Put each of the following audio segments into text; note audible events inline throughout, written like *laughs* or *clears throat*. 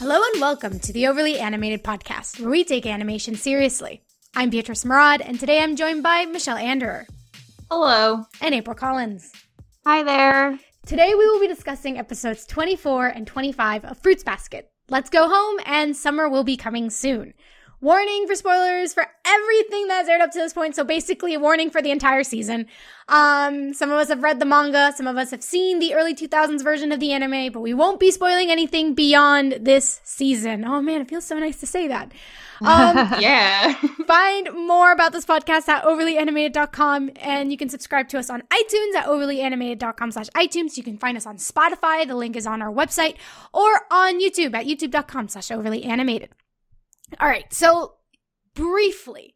Hello and welcome to the Overly Animated Podcast, where we take animation seriously. I'm Beatrice Murad, and today I'm joined by Michelle Anderer Hello. and April Collins. Hi there. Today we will be discussing episodes 24 and 25 of Fruits Basket. Let's go home, and summer will be coming soon. Warning for spoilers for everything that's aired up to this point. So basically, a warning for the entire season. Um, some of us have read the manga, some of us have seen the early 2000s version of the anime, but we won't be spoiling anything beyond this season. Oh man, it feels so nice to say that. Um, *laughs* Yeah. *laughs* Find more about this podcast at overlyanimated.com and you can subscribe to us on iTunes at overlyanimated.com slash iTunes. You can find us on Spotify. The link is on our website or on YouTube at youtube.com slash overlyanimated. All right. So briefly,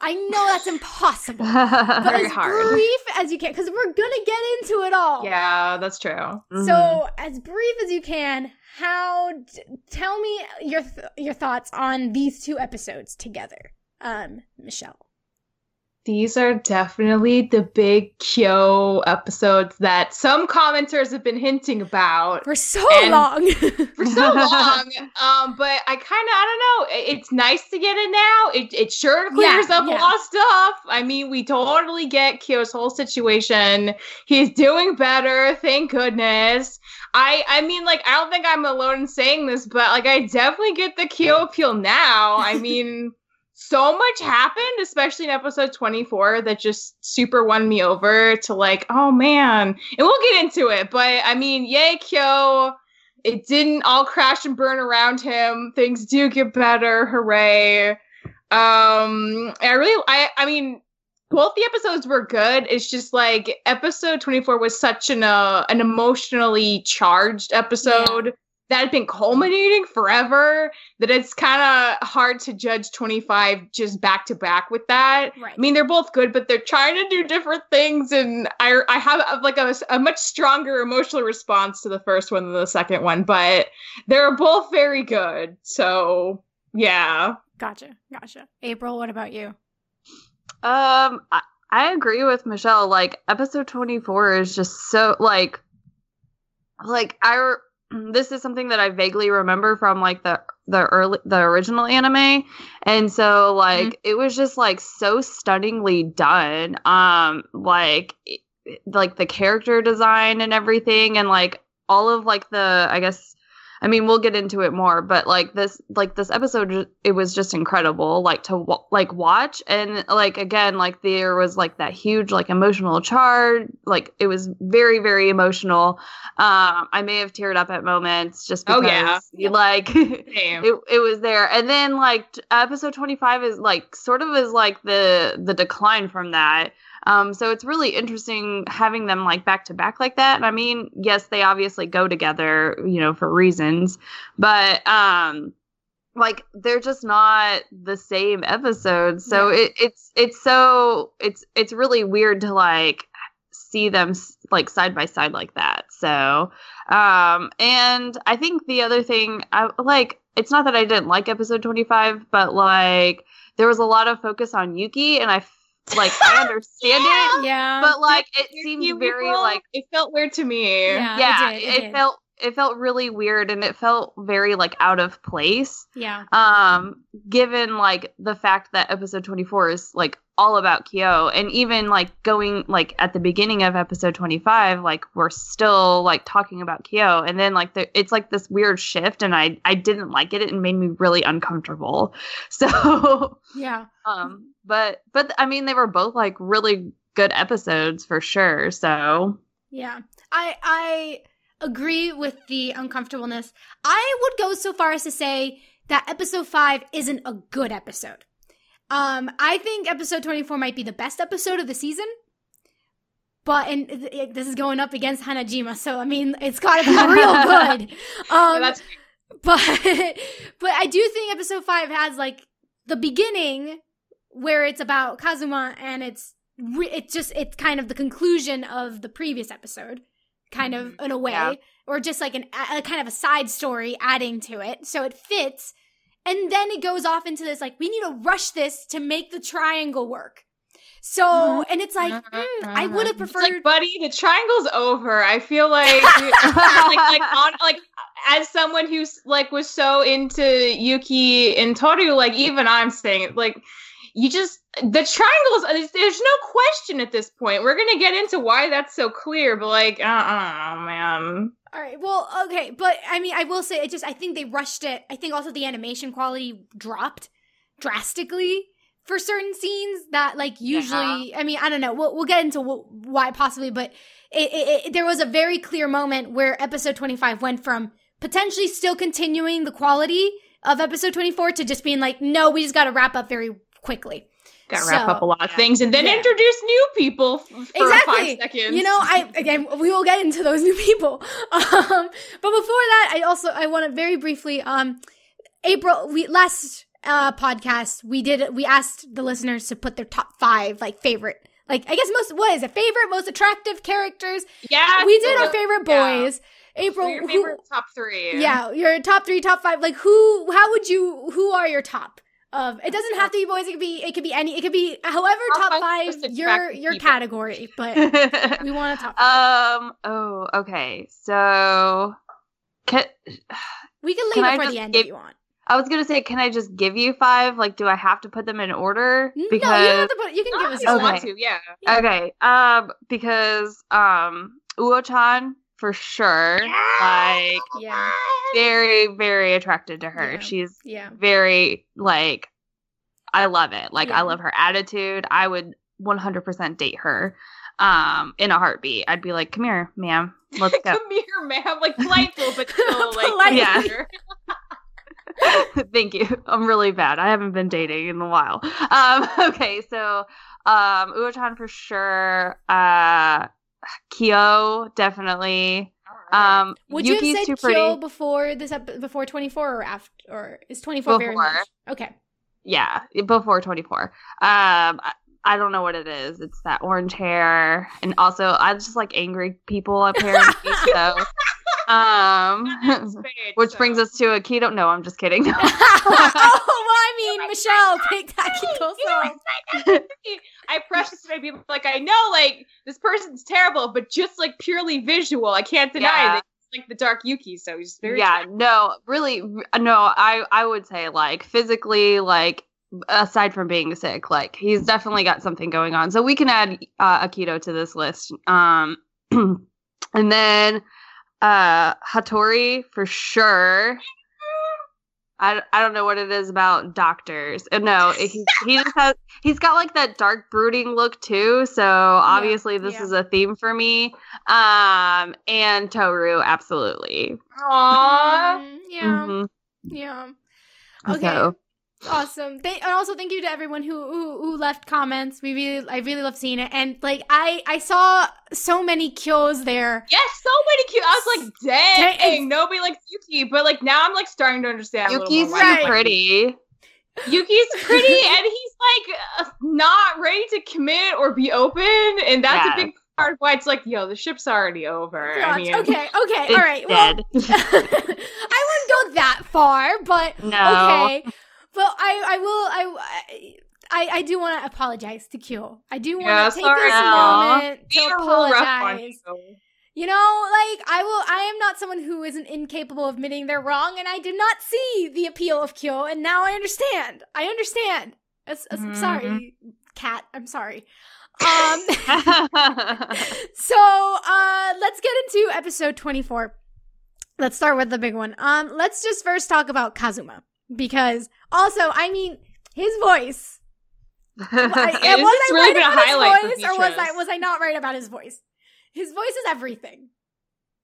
I know that's impossible, *laughs* but Very as hard. brief as you can, because we're going to get into it all. yeah, that's true. Mm-hmm. So, as brief as you can, how? d- tell me your th- your thoughts on these two episodes together, um, Michelle. These are definitely the big Kyo episodes that some commenters have been hinting about For so long. *laughs* for so *laughs* long. um, but I kind of, I don't know. It- It's nice to get it now. It, it sure clears Yeah, up yeah. a lot of stuff. I mean, we totally get Kyo's whole situation. He's doing better, thank goodness. I, I mean, like, I don't think I'm alone in saying this, but like, I definitely get the Kyo appeal now. I *laughs* mean. So much happened, especially in episode 24, that just super won me over to like, oh man. And we'll get into it, but I mean, yay, Kyo it didn't all crash and burn around him. Things do get better. Hooray. Um I really I I mean both the episodes were good. It's just like episode 24 was such an uh, an emotionally charged episode that had been culminating forever that it's kind of hard to judge 25 just back to back with that. right. I mean, they're both good, but they're trying to do different things, and I I have like a, a much stronger emotional response to the first one than the second one, but they're both very good. So yeah, gotcha. Gotcha. April, what about you? Um, I, I agree with Michelle. Like, episode 24 is just so, like, like, I, re- this is something that I vaguely remember from, like, the, the early, the original anime. And so, like, it was just, like, so stunningly done. Um, like, like, the character design and everything, and, like, all of, like, the, I guess, I mean, we'll get into it more, but like this, like this episode, it was just incredible, like to like watch, and like again, like there was like that huge like emotional charge, like it was very very emotional. Um, I may have teared up at moments just Oh, because, yeah. like *laughs* it it was there, and then like episode twenty five is like sort of is like the the decline from that. Um, so it's really interesting having them like back to back like that. And I mean, yes, they obviously go together, you know, for reasons, but um, like they're just not the same episodes. So Yeah. it, it's it's so it's it's really weird to like see them like side by side like that. So um, and I think the other thing I like it's not that I didn't like episode twenty five, but like there was a lot of focus on Yuki, and I like I understand it, *laughs* Yeah. but like it You- seemed very people, like it felt weird to me. Yeah. yeah, it it, did, it did. felt it felt really weird, and it felt very like out of place. yeah. Um, given like the fact that episode twenty four is like all about Kyo, and even like going like at the beginning of episode twenty five, like we're still like talking about Kyo, and then like the, it's like this weird shift, and I I didn't like it. It made me really uncomfortable. *laughs* So Yeah. um, but but I mean they were both like really good episodes for sure. So Yeah. I I agree with the uncomfortableness. I would go so far as to say that episode 5 isn't a good episode. Um I think episode 24 might be the best episode of the season. But and it- it- this is going up against Hanajima, so I mean it's got to be *laughs* real good. Um that's but *laughs* but I do think episode five has like the beginning where it's about Kazuma and it's it's just it's kind of the conclusion of the previous episode, kind of mm-hmm. in a way, Yeah. or just like an a, kind of a side story adding to it, so it fits. And then it goes off into this like we need to rush this to make the triangle work. So mm-hmm. and it's like mm-hmm. mm, I would have preferred. like, buddy, the triangle's over. I feel like, *laughs* *laughs* like, like, on, like as someone who's like was so into Yuki and Toru, like even I'm saying it, like you just the triangles. There's no question at this point. We're gonna get into why that's so clear, but like, uh, I don't man. All right. Well, okay, but I mean, I will say, it just I think they rushed it. I think also the animation quality dropped drastically for certain scenes that like usually yeah. i mean i don't know we'll, we'll get into wh- why possibly but it, it, it, there was a very clear moment where episode 25 went from potentially still continuing the quality of episode 24 to just being like no we just got to wrap up very quickly Got to so, wrap up a lot of things and then yeah. introduce new people for exactly. five seconds. You know, I again we will get into those *laughs* new people. Um, but before that, I also I want to very briefly um April we last uh, podcast, we did we asked the listeners to put their top five like favorite, like I guess most what is it favorite most attractive characters? Yeah, we did our favorite boys. Yeah. April, your favorite who, top three. Yeah, your top three, top five. Like who? How would you? Who are your top? Of it doesn't have to be boys. It could be. It could be any. It could be however top, top five your your people. category. But *laughs* we want to talk. Um. Oh. Okay. So. Can, we can leave can it for the end give, if you want. I was gonna say, can I just give you five? Like, do I have to put them in order? Because no, you, have to put, you can give us. Okay. Want to, yeah. yeah. Okay. Um, because um, Uo-chan for sure. Like, yeah, very very attracted to her. Yeah. She's yeah very like, I love it. Like, yeah. I love her attitude. I would 100% date her um in a heartbeat i'd be like come here ma'am let's go *laughs* come here ma'am like playful but *laughs* still like yeah *laughs* Thank you. I'm really bad. I haven't been dating in a while. Um, okay, so um, Uo-chan for sure. Uh, Kyo definitely. Um, Would Yuki's you have said Kyo before this ep- before 24 or after or is 24 very much? Okay. Yeah, before 24. Um, I, I don't know what it is. It's that orange hair, and also I just like angry people apparently. *laughs* so um, *laughs* which so. brings us to a Akito. No, I'm just kidding. *laughs* *laughs* oh, well, I mean, Michelle picked Akito. So. I precious to be like, I know, like this person's terrible, but just like purely visual, I can't deny yeah. that like the dark Yuki. So he's very yeah. No, really, no. I I would say like physically, like aside from being sick, like he's definitely got something going on. So we can add uh, Akito to this list. Um, *clears throat* and then uh Hatori for sure. I, I don't know what it is about doctors. Uh, no, he he just has he's got like that dark brooding look too. So obviously yeah, this yeah. is a theme for me. Um and Toru absolutely. Aww. Mm, yeah. Mm-hmm. Yeah. Okay. So, awesome. And also thank you to everyone who, who, who left comments. We really i really love seeing it. And like i i saw so many Kyos there. Yes so many Kyos. I was like dang, dang nobody likes yuki. But like now i'm like starting to understand yuki's right. pretty. Yuki's pretty *laughs* and he's like uh, not ready to commit or be open. And that's yeah. a big part of why it's like yo the ship's already over. Gosh, I mean, okay okay all right dead. well *laughs* i wouldn't go that far but no. okay well, I I will I. I, I do want to apologize to Kyo. I do want yeah, to take this moment to apologize. You know, like I will. I am not someone who isn't incapable of admitting they're wrong, and I did not see the appeal of Kyo, and now I understand. I understand. As, as, mm-hmm. Sorry, cat. I'm sorry. Um. *laughs* *laughs* so, uh, let's get into episode 24. Let's start with the big one. Um, let's just first talk about Kazuma because also, I mean, his voice. *laughs* I, was I really right about his voice, or was I was I not right about his voice? His voice is everything.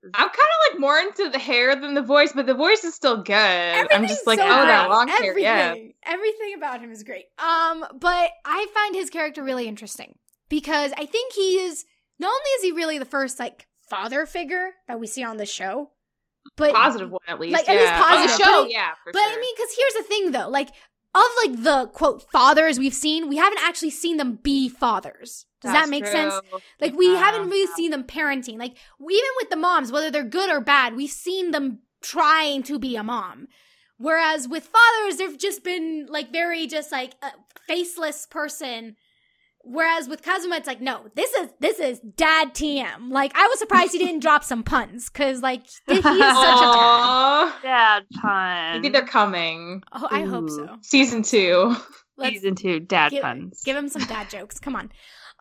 I'm kind of like more into the hair than the voice, but the voice is still good. I'm just like, so oh, that long hair, yeah. Everything about him is great. Um, but I find his character really interesting because I think he is not only is he really the first like father figure that we see on the show, but positive one at least. Like yeah. at least positive. On the show, yeah. but sure. I mean, because here's the thing though, like of like the quote fathers we've seen, we haven't actually seen them be fathers. Does That's that make true. sense? Like we haven't really seen them parenting. Like even with the moms, whether they're good or bad, we've seen them trying to be a mom. Whereas with fathers, they've just been like very just like a faceless person Whereas with Kazuma, it's like, no, this is this is dad TM. Like, I was surprised he didn't *laughs* drop some puns because, like, he is such a dad. Aww. Dad pun. Maybe they're coming. Oh, I hope so. Season two. Let's season two dad give, puns. give him some dad jokes. Come on.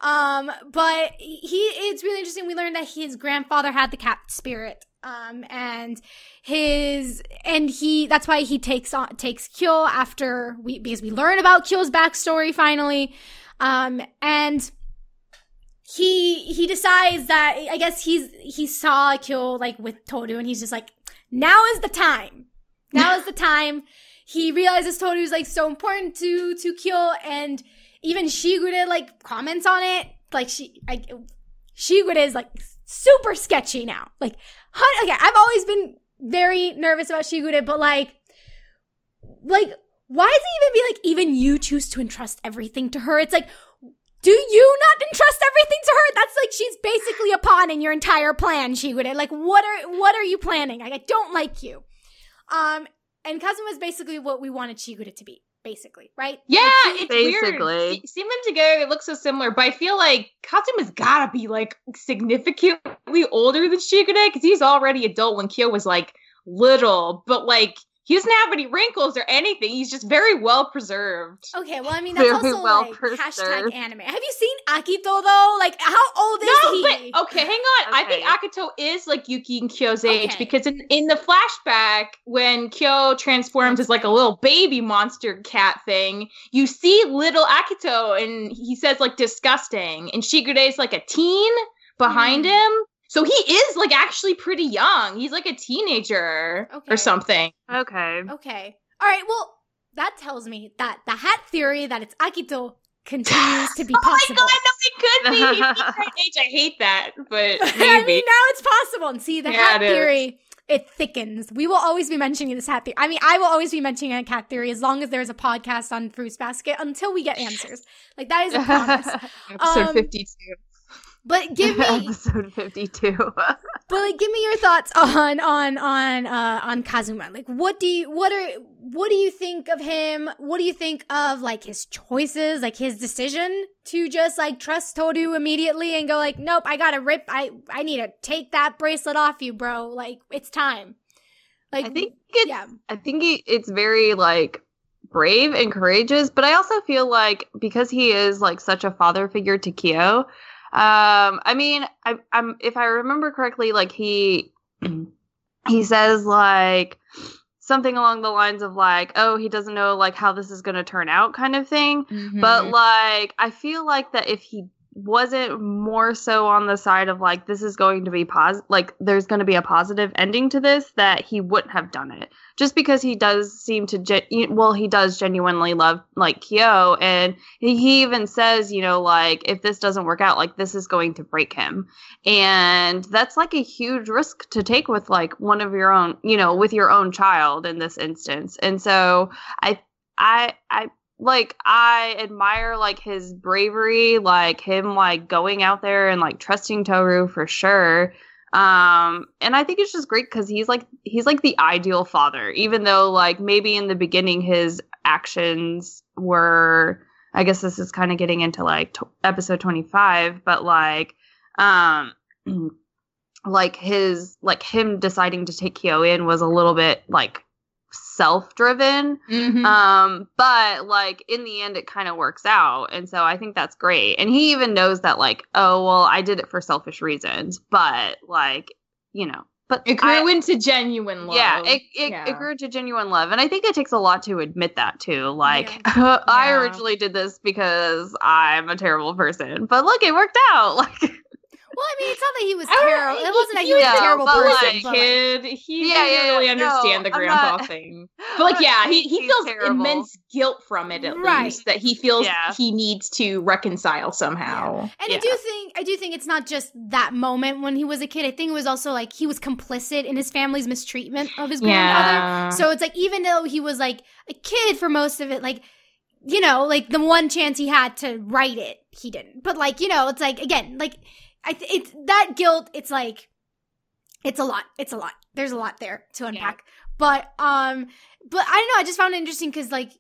Um, but he it's really interesting. We learned that his grandfather had the cat spirit. Um, and his and he that's why he takes on takes Kyo after we because we learn about Kyo's backstory finally. Um, and he he decides that I guess he's he saw Kyo like with Toru and he's just like now is the time. Now is the time. He realizes Toru's like so important to to Kyo and even Shigure like comments on it. Like she like Shigure is like super sketchy now. Like okay, I've always been very nervous about Shigure, but like like why does it even be like even you choose to entrust everything to her? It's like do you not entrust everything to her? That's like she's basically a pawn in your entire plan, Shigure. Like what are what are you planning? Like, I don't like you. Um and Kazuma is basically what we wanted Shigure to be, basically, right? Yeah, Like, it's Basically. weird. See- Seeing them together, it looks so similar, but I feel like Kazuma's gotta be like significantly older than Shigure because he's already adult when Kyo was like little, but like he doesn't have any wrinkles or anything. He's just very well preserved. Okay, well, I mean, that's Very also well like preserved. hashtag anime. Have you seen Akito though? Like, how old is he? No, he? but okay, hang on. I think Akito is like Yuki and Kyo's age because in, in the flashback, when Kyo transforms as like a little baby monster cat thing, you see little Akito and he says like disgusting, and Shigure is like a teen behind Hmm. him. So he is like actually pretty young. He's like a teenager Okay. or something. Okay. Okay, all right. Well, that tells me that the hat theory that it's Akito continues to be possible. *laughs* Oh my possible. god, no, it could be. He's *laughs* the right age. I hate that, but *laughs* I mean, now it's possible. And see, the Yeah, hat it is. theory, it thickens. We will always be mentioning this hat theory. I mean, I will always be mentioning a cat theory as long as there's a podcast on Fruits Basket until we get answers. Like, that is a promise. Episode um, 52. But *laughs* give me, Episode 52. *laughs* but like, give me your thoughts on on on uh on Kazuma. Like, what do you what are what do you think of him? What do you think of like his choices, like his decision to just like trust Toru immediately and go like, nope, I gotta rip. I I need to take that bracelet off you, bro. Like, it's time. Like, I think it's yeah. I think he, it's very like brave and courageous, but I also feel like because he is like such a father figure to Kyo, um, I mean, I, I'm if I remember correctly, like he he says like something along the lines of like, oh, he doesn't know like how this is going to turn out, kind of thing. But Mm-hmm. like, I feel like that if he wasn't more so on the side of like this is going to be positive like there's going to be a positive ending to this that he wouldn't have done it. Just because he does seem to gen- well he does genuinely love like Kyo and he even says you know like if this doesn't work out like this is going to break him. And that's like a huge risk to take with like one of your own you know with your own child in this instance. And so i i i like i admire like his bravery like him like going out there and like trusting toru for sure. Um and i think it's just great because he's like he's like the ideal father even though like maybe in the beginning his actions were i guess this is kind of getting into like t- episode 25 but like um *clears throat* like his like him deciding to take Kyo in was a little bit like self-driven Mhm. um but like in the end it kind of works out and so i think that's great and he even knows that like oh well i did it for selfish reasons but like you know but it grew I- into genuine love. yeah it, it, Yeah. it grew to genuine love and i think it takes a lot to admit that too like Yeah. *laughs* i Yeah. originally did this because i'm a terrible person but look it worked out *laughs* like Well, I mean, it's not that he was I terrible. It wasn't that he was Yeah, a terrible but, person. like, a but, kid. He Yeah, didn't yeah, really yeah. understand No, the grandpa not- thing. *laughs* But like, yeah, he, he feels terrible. immense guilt from it at Right. least that he feels Yeah. he needs to reconcile somehow. And I do think I do think it's not just that moment when he was a kid. I think it was also like he was complicit in his family's mistreatment of his grandfather. Yeah. So it's like even though he was like a kid for most of it, like you know, like the one chance he had to write it, he didn't. But like you know, it's like again, like I th- it's that guilt. It's like it's a lot. It's a lot. There's a lot there to unpack. But um, but I don't know. I just found it interesting because like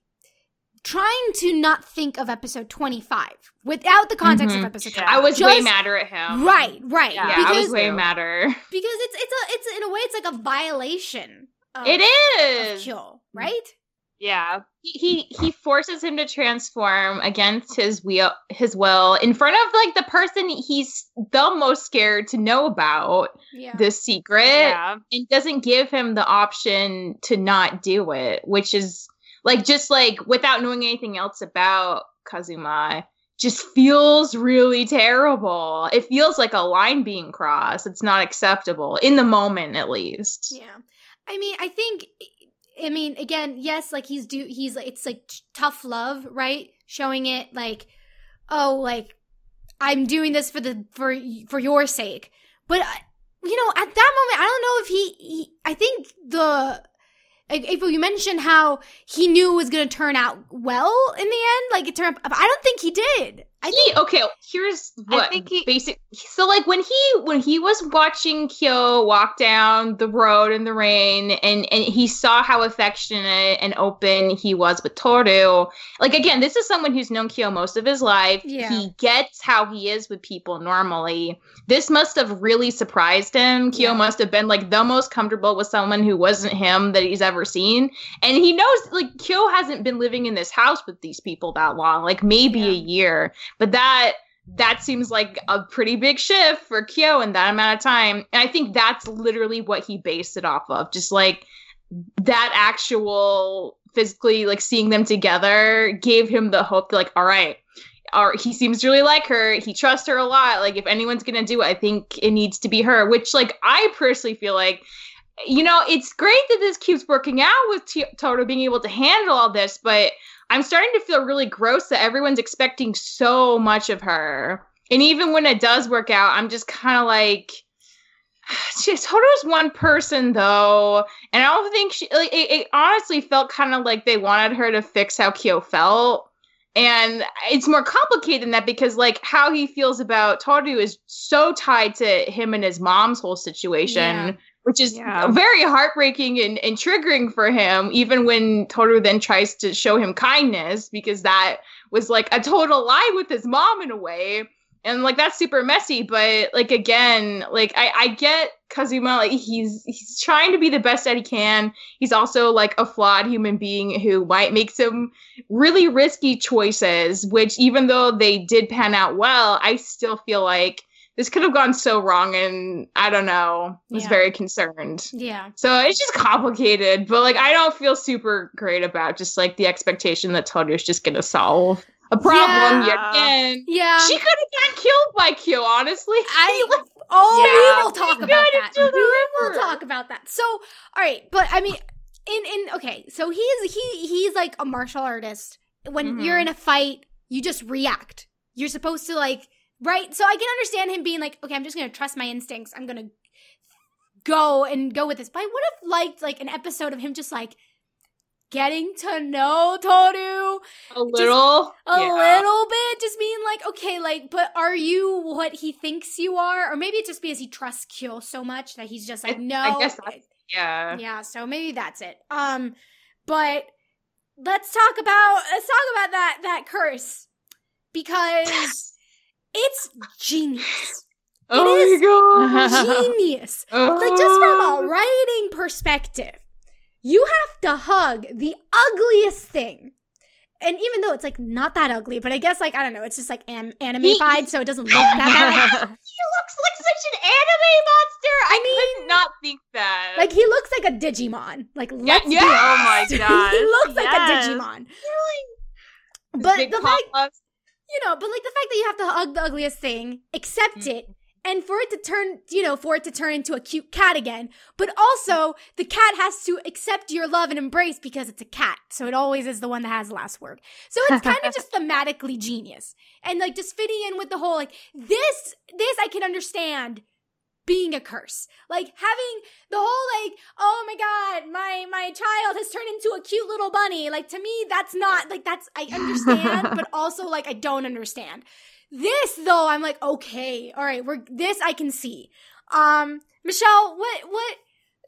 trying to not think of episode 25 without the context Mhm. of episode Yeah. 25. I was way Just- madder at him. Right, right. Yeah, Yeah, because I was way too. madder. *laughs* because it's it's a it's in a way it's like a violation of, It of is. Kyo, right? Yeah. he he forces him to transform against his will his will in front of like the person he's the most scared to know about Yeah. this secret Yeah. and doesn't give him the option to not do it which is like just like without knowing anything else about kazuma just feels really terrible it feels like a line being crossed it's not acceptable in the moment at least Yeah. I mean, I think I mean, again, yes, like he's do he's it's like tough love, right? Showing it like oh, like I'm doing this for the for for your sake. But uh, you know, at that moment, I don't know if he, he I think the April, you mentioned how he knew it was going to turn out well in the end. Like it turned, but I don't think he did. I he okay here's what think he- basic so like when he when he was watching kyo walk down the road in the rain and and he saw how affectionate and open he was with toru like again this is someone who's known kyo most of his life Yeah. he gets how he is with people normally this must have really surprised him kyo Yeah. must have been like the most comfortable with someone who wasn't him that he's ever seen and he knows like kyo hasn't been living in this house with these people that long like maybe Yeah. a year but that that seems like a pretty big shift for Kyo in that amount of time. And I think that's literally what he based it off of. Just like that actual physically like seeing them together gave him the hope like, all right, or he seems really like her. He trusts her a lot. Like if anyone's gonna do it, I think it needs to be her. Which like I personally feel like you know, it's great that this keeps working out with T- Toto being able to handle all this, but I'm starting to feel really gross that everyone's expecting so much of her. And even when it does work out, I'm just kind of like, *sighs* she, Toto's one person though, and I don't think she. Like, it, it honestly felt kind of like they wanted her to fix how Kyo felt. And it's more complicated than that because, like, how he feels about Toru is so tied to him and his mom's whole situation Yeah. Which is Yeah. very heartbreaking and, and triggering for him, even when Toru then tries to show him kindness, because that was like a total lie with his mom in a way. And like that's super messy, but like again, like I, I get Kazuma, like he's he's trying to be the best that he can. He's also like a flawed human being who might make some really risky choices, which even though they did pan out well, I still feel like this could have gone so wrong and I don't know. Was Yeah. very concerned. yeah. So it's just complicated, but like I don't feel super great about just like the expectation that Toru's just gonna solve a problem Yeah. yet again. Yeah. She could have gotten killed by Kyo, honestly. *laughs* I Like, oh Yeah. we will talk about that. We will talk about that. So all right, but I mean, in in okay, so he's he he's like a martial artist. When Mhm. you're in a fight, you just react. You're supposed to like right. So I can understand him being like, okay, I'm just gonna trust my instincts. I'm gonna go and go with this. But I would have liked like an episode of him just like getting to know Toru a little. a yeah. little bit just being like okay like but are you what he thinks you are or maybe it's just because he trusts kyo so much that he's just like I- no I Yeah. yeah so maybe that's it um but let's talk about let's talk about that that curse because *laughs* it's genius *laughs* Oh is my god. genius *laughs* Oh. like just from a oh. writing perspective you have to hug the ugliest thing and even though it's like not that ugly but i guess like i don't know it's just like an- anime-fied so it doesn't look that bad *laughs* he looks like such an anime monster. I, mean could not think that. like he looks like a digimon like let's be yeah. Oh my honest. gosh, he looks like a digimon His but big the fact ups. You know but like the fact that you have to hug the ugliest thing accept Mm-hmm. it and for it to turn you know for it to turn into a cute cat again. But also the cat has to accept your love and embrace because it's a cat. So it always is the one that has the last word. So it's *laughs* kind of just thematically genius. And like just fitting in with the whole like this this i can understand being a curse like having the whole like oh my god my my child has turned into a cute little bunny like to me that's not like that's i understand *laughs* but also like i don't understand this though i'm like okay all right we're this i can see um michelle what what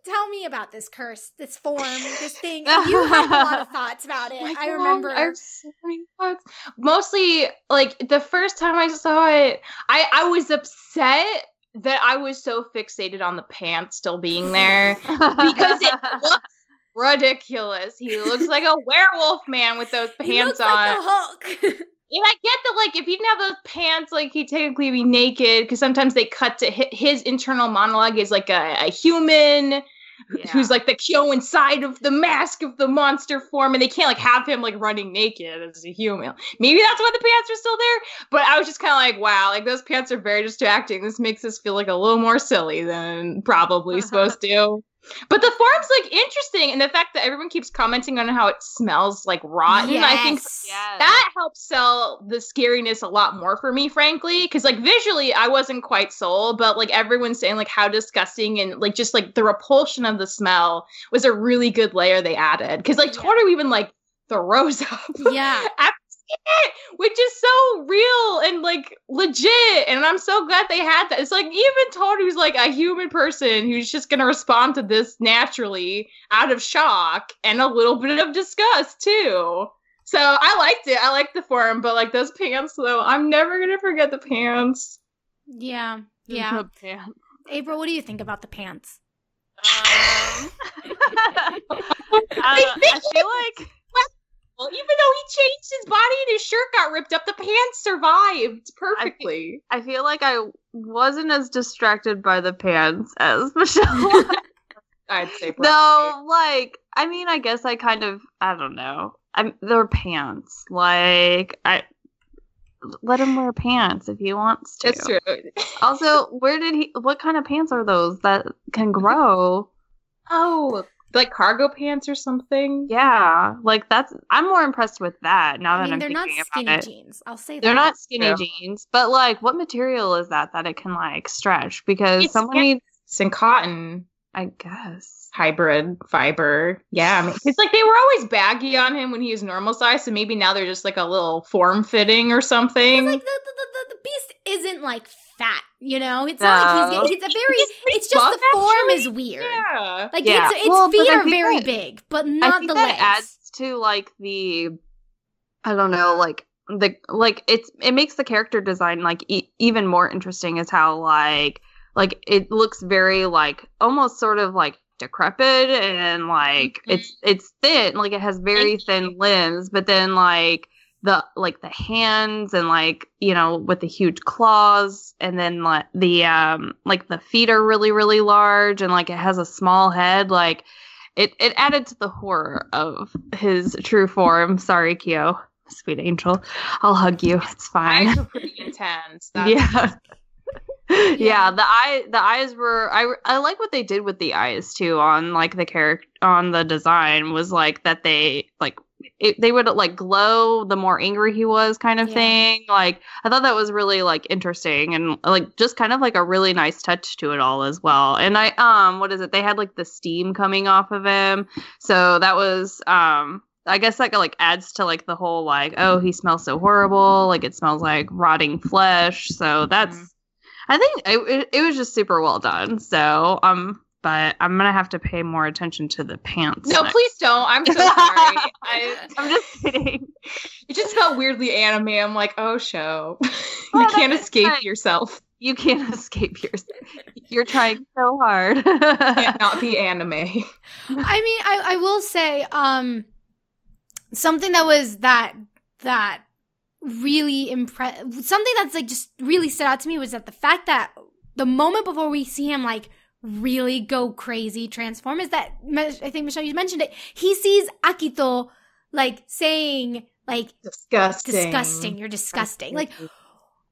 tell me about this curse, this form, this thing. You had a lot of *laughs* thoughts about it. I remember. I have so many thoughts. Mostly, like the first time I saw it, I I was upset that I was so fixated on the pants still being there because it *laughs* looks ridiculous. He looks like a werewolf man with those pants on. like the Hulk. *laughs* and I get that, like, if he didn't have those pants, like, he'd technically be naked because sometimes they cut to hi- his internal monologue is like a, a human who's like the Kyo inside of the mask of the monster form, and they can't like have him like running naked as a human. Maybe that's why the pants are still there. But I was just kind of like, wow, like those pants are very distracting. This makes us feel like a little more silly than probably *laughs* supposed to. But the form's like interesting, and the fact that everyone keeps commenting on how it smells like rotten, I think Yes. Yes. that helps sell the scariness a lot more for me frankly because like visually i wasn't quite sold but like everyone's saying like how disgusting and like just like the repulsion of the smell was a really good layer they added because like Yeah. Even like throws up Yeah. *laughs* after it, which is so real and like legit and i'm so glad they had that it's like even Toru's like a human person who's just gonna respond to this naturally out of shock and a little bit of disgust too so I liked it. I liked the form, but like those pants though, I'm never gonna forget the pants. Yeah. Yeah. The pants. April, what do you think about the pants? Um, I, don't know, I feel like Well, even though he changed his body and his shirt got ripped up, the pants survived perfectly. I feel like I wasn't as distracted by the pants as *laughs* Michelle. *laughs* I'd say probably. no, like I mean, I guess I kind of I don't know. I'm they're pants. Like I let him wear pants if he wants to. That's true. Also, where did he? What kind of pants are those that can *laughs* grow? Oh, like cargo pants or something. Yeah, like that's. I'm more impressed with that now I that mean, I'm they're not skinny about it. jeans. I'll say that. They're not skinny Yeah. jeans, but like, what material is that that it can like stretch? Because It's someone skin- needs, It's in cotton I guess. hybrid fiber. Yeah, I mean, it's like they were always baggy on him when he was normal size, so maybe now they're just like a little form fitting or something. Like the, the, the, the, the beast isn't like fat, you know? It's not like he's, it's a very, He's it's just buff, the form actually. is weird. yeah. Like Yeah. its, its Well, but feet are very that- big, but I not think the that legs. adds to like the, I don't know, like the like it's it makes the character design like e- even more interesting. Is how like like it looks very like almost sort of like decrepit and like Mhm. it's it's thin like it has very thin limbs but then like the like the hands and like you know with the huge claws and then like the um like the feet are really really large and like it has a small head like it it added to the horror of his true form sorry kyo sweet angel i'll hug you it's fine Eyes were pretty intense. *laughs* Yeah. *laughs* yeah. Yeah. the eye the eyes were I I like what they did with the eyes too on like the character on the design was like that they like it, they would like glow the more angry he was kind of Yeah. thing. Like I thought that was really like interesting and like just kind of like a really nice touch to it all as well. And I um what is it? They had like the steam coming off of him. So that was um I guess that like adds to like the whole like oh he smells so horrible. Like it smells like rotting flesh. So that's Mhm. I think it, it was just super well done. So um but I'm gonna have to pay more attention to the pants No, next. please don't. I'm so sorry. I, *laughs* I'm just kidding it just felt weirdly anime. I'm like, oh, show. *laughs* you can't escape fine. yourself. you can't *laughs* escape yours you're trying so hard You can't not be anime. I mean, I, I will say, um, something that was that that really impress something that's like just really stood out to me was that the fact that the moment before we see him like really go crazy transform is that I think Michelle you mentioned it. He sees Akito like saying like Disgusting. disgusting, you're disgusting. Like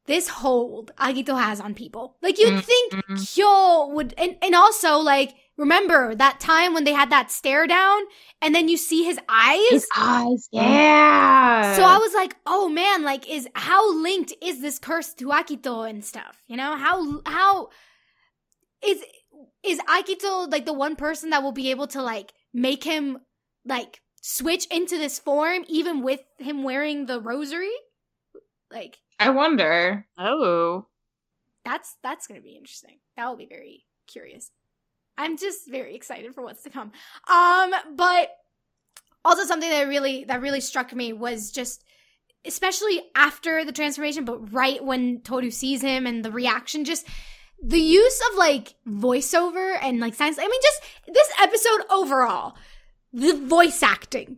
this hold Akito has on people. Like you'd Mm, think mm. Kyo would, and, and also like remember that time when they had that stare down, and then you see his eyes. His eyes. Yeah. so I was like, oh man, like is how linked is this curse to Akito and stuff? You know how how is is Akito like the one person that will be able to like make him like switch into this form even with him wearing the rosary? Like I wonder. oh that's that's gonna be interesting. That will be very curious. I'm just very excited for what's to come. Um, but also something that really that really struck me was just especially after the transformation, but right when Toru sees him and the reaction, just the use of like voiceover and like science. I mean, just this episode overall, the voice acting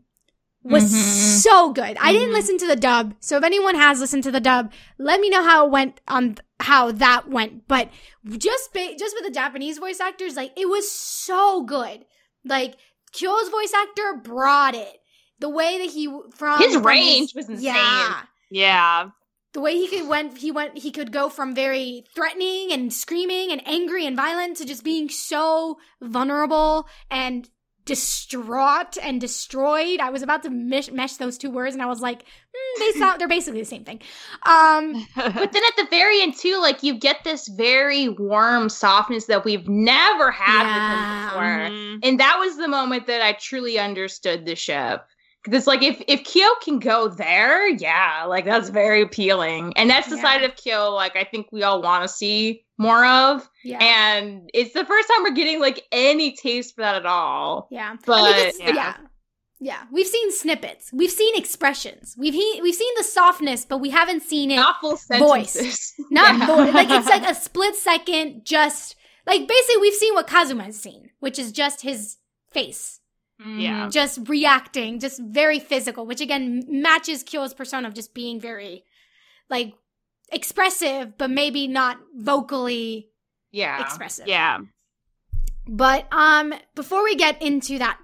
was Mhm. so good. I didn't Mhm. listen to the dub, so if anyone has listened to the dub, let me know how it went on how that went. But just ba- just with the Japanese voice actors, like it was so good. Like Kyo's voice actor brought it. The way that he from His range was insane. Yeah, Yeah. The way he could went he went he could go from very threatening and screaming and angry and violent to just being so vulnerable and distraught and destroyed. I was about to mesh, mesh those two words and I was like, hmm, they *laughs* sound they're basically the same thing. Um But then at the very end too, like you get this very warm softness that we've never had Yeah. with him before. Mhm. And that was the moment that I truly understood the ship. Because it's like if if Kyo can go there, yeah, like that's very appealing. And that's the Yeah. side of Kyo like I think we all want to see more of. yeah. And it's the first time we're getting like any taste for that at all. yeah. But I mean, yeah. yeah. yeah. We've seen snippets. We've seen expressions. We've he- we've seen the softness, but we haven't seen it not full Voice. sentences. *laughs* Not Yeah. voice. Like it's like *laughs* a split second, just like basically we've seen what Kazuma has seen, which is just his face, Yeah. just reacting, just very physical, which again matches Kyo's persona of just being very like expressive, but maybe not vocally Yeah. expressive. Yeah. But um before we get into that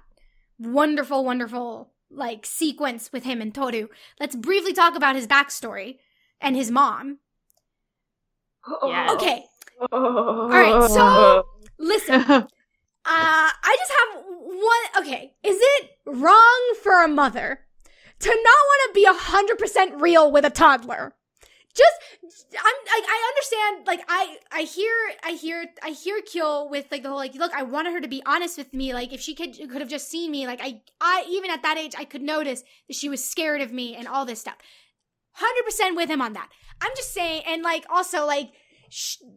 wonderful, wonderful like sequence with him and Toru, let's briefly talk about his backstory and his mom. Yeah. Okay, *laughs* All right, so- listen. *laughs* Uh, I just have one. Okay, is it wrong for a mother to not want to be a hundred percent real with a toddler? Just, I'm like, I understand. Like, I, I hear, I hear, I hear Kyo with like the whole like, look, I wanted her to be honest with me. Like, if she could, could have just seen me. Like, I, I even at that age, I could notice that she was scared of me and all this stuff. Hundred percent with him on that. I'm just saying, and like also like,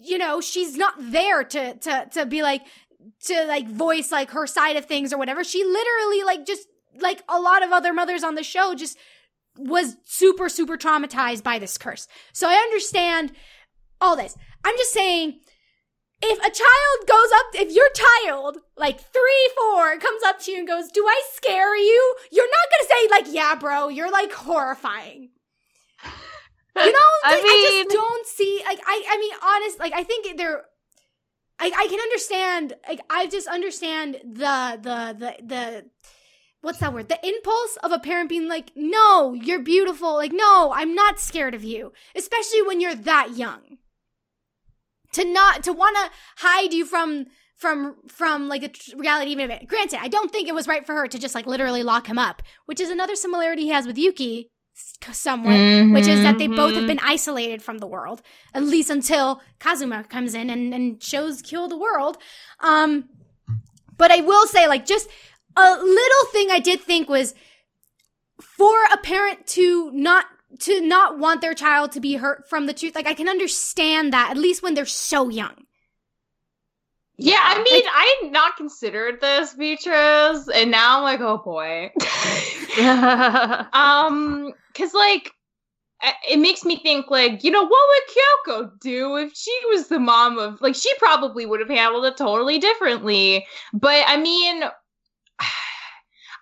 you know, she's not there to to to be like to like voice like her side of things or whatever. She literally like just like a lot of other mothers on the show just was super super traumatized by this curse. So I understand all this. I'm just saying if a child goes up if your child like 3 4 comes up to you and goes, "Do I scare you?" You're not going to say like, "Yeah, bro, you're like horrifying." You know, *laughs* I I, I just don't see like I I mean honest like I think they're I I can understand like I just understand the the the the what's that word? The impulse of a parent being like, "No, you're beautiful." Like, "No, I'm not scared of you." Especially when you're that young. To not to want to hide you from from from like a tr- reality even if it granted i don't think it was right for her to just like literally lock him up which is another similarity he has with yuki somewhat which is that they both have Mhm. been isolated from the world at least until kazuma comes in and, and shows Kyo the world um but i will say like just a little thing i did think was for a parent to not to not want their child to be hurt from the truth like i can understand that at least when they're so young Yeah, I mean, I had not considered this, Beatrice, and now I'm like, oh boy. *laughs* *laughs* um, because like, it makes me think, like, you know, what would Kyoko do if she was the mom of, like, she probably would have handled it totally differently. But I mean, *sighs*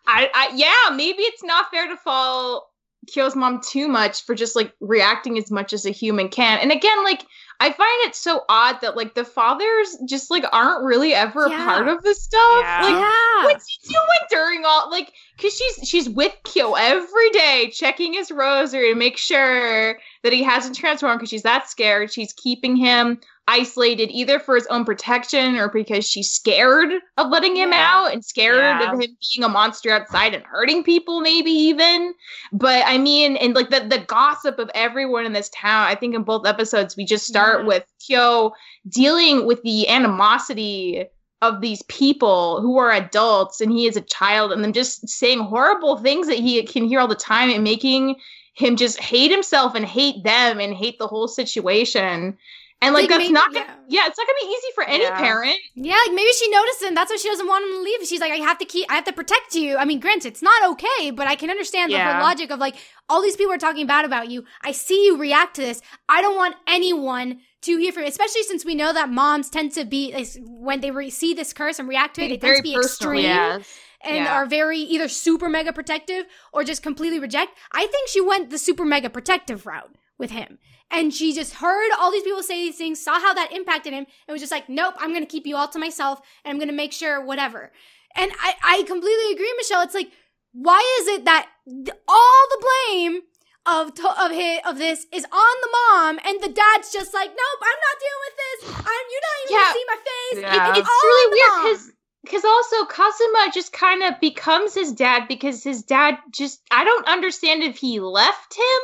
I, I, yeah, maybe it's not fair to fault Kyo's mom too much for just like reacting as much as a human can. And again, like I find it so odd that like the fathers just like aren't really ever Yeah. a part of the stuff. Yeah. Like yeah what's he doing during all like because she's she's with Kyo every day checking his rosary to make sure that he hasn't transformed because she's that scared. She's keeping him isolated either for his own protection or because she's scared of letting him Yeah. out and scared Yeah. of him being a monster outside and hurting people maybe even but i mean and like the, the gossip of everyone in this town i think in both episodes we just start Yeah. with kyo dealing with the animosity of these people who are adults and he is a child and them just saying horrible things that he can hear all the time and making him just hate himself and hate them and hate the whole situation And like, Like, that's maybe- not gonna, yeah. yeah. it's not gonna be easy for any Yeah. parent. Yeah, like maybe she noticed him. That's why she doesn't want him to leave. She's like, I have to keep, I have to protect you. I mean, granted, it's not okay, but I can understand the Yeah. whole logic of like, all these people are talking bad about you. I see you react to this. I don't want anyone to hear from, especially since we know that moms tend to be like, when they re- see this curse and react to it, they tend to be personal, extreme Yes. and Yeah. are very either super mega protective or just completely reject. I think she went the super mega protective route with him. And she just heard all these people say these things, saw how that impacted him, and was just like, nope, I'm going to keep you all to myself, and I'm going to make sure whatever. And I, I completely agree, Michelle. It's like, why is it that th- all the blame of to- of his, of this is on the mom, and the dad's just like, nope, I'm not dealing with this. I'm you're not even Yeah. gonna see my face. Yeah. It- It's all really weird because because also Kazuma just kind of becomes his dad because his dad just I don't understand if he left him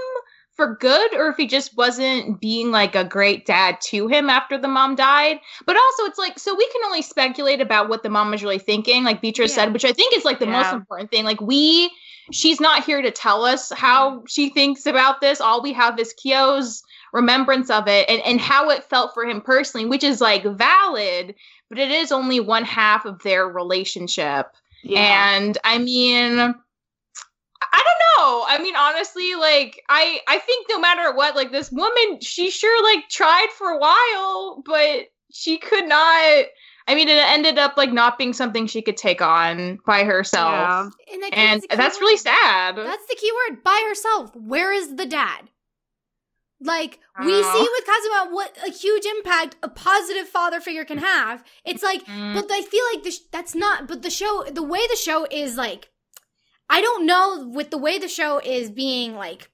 for good or if he just wasn't being like a great dad to him after the mom died. But also it's like so we can only speculate about what the mom was really thinking, like Beatrice Yeah. said, which I think is like the most important thing. Like we she's not here to tell us how mm-hmm. she thinks about this. All we have is Kyo's remembrance of it and, and how it felt for him personally, which is like valid, but it is only one half of their relationship. Yeah. And I mean, I don't know. I mean, honestly, like I I think no matter what, like this woman, she sure like tried for a while, but she could not. I mean, it ended up like not being something she could take on by herself, Yeah. and, I and the that's word- really sad. That's the key word. By herself. Where is the dad? Like we see with Kazuma what a huge impact a positive father figure can have. It's like, Mm. but I feel like the sh- that's not. But the show, the way the show is like, I don't know with the way the show is being like,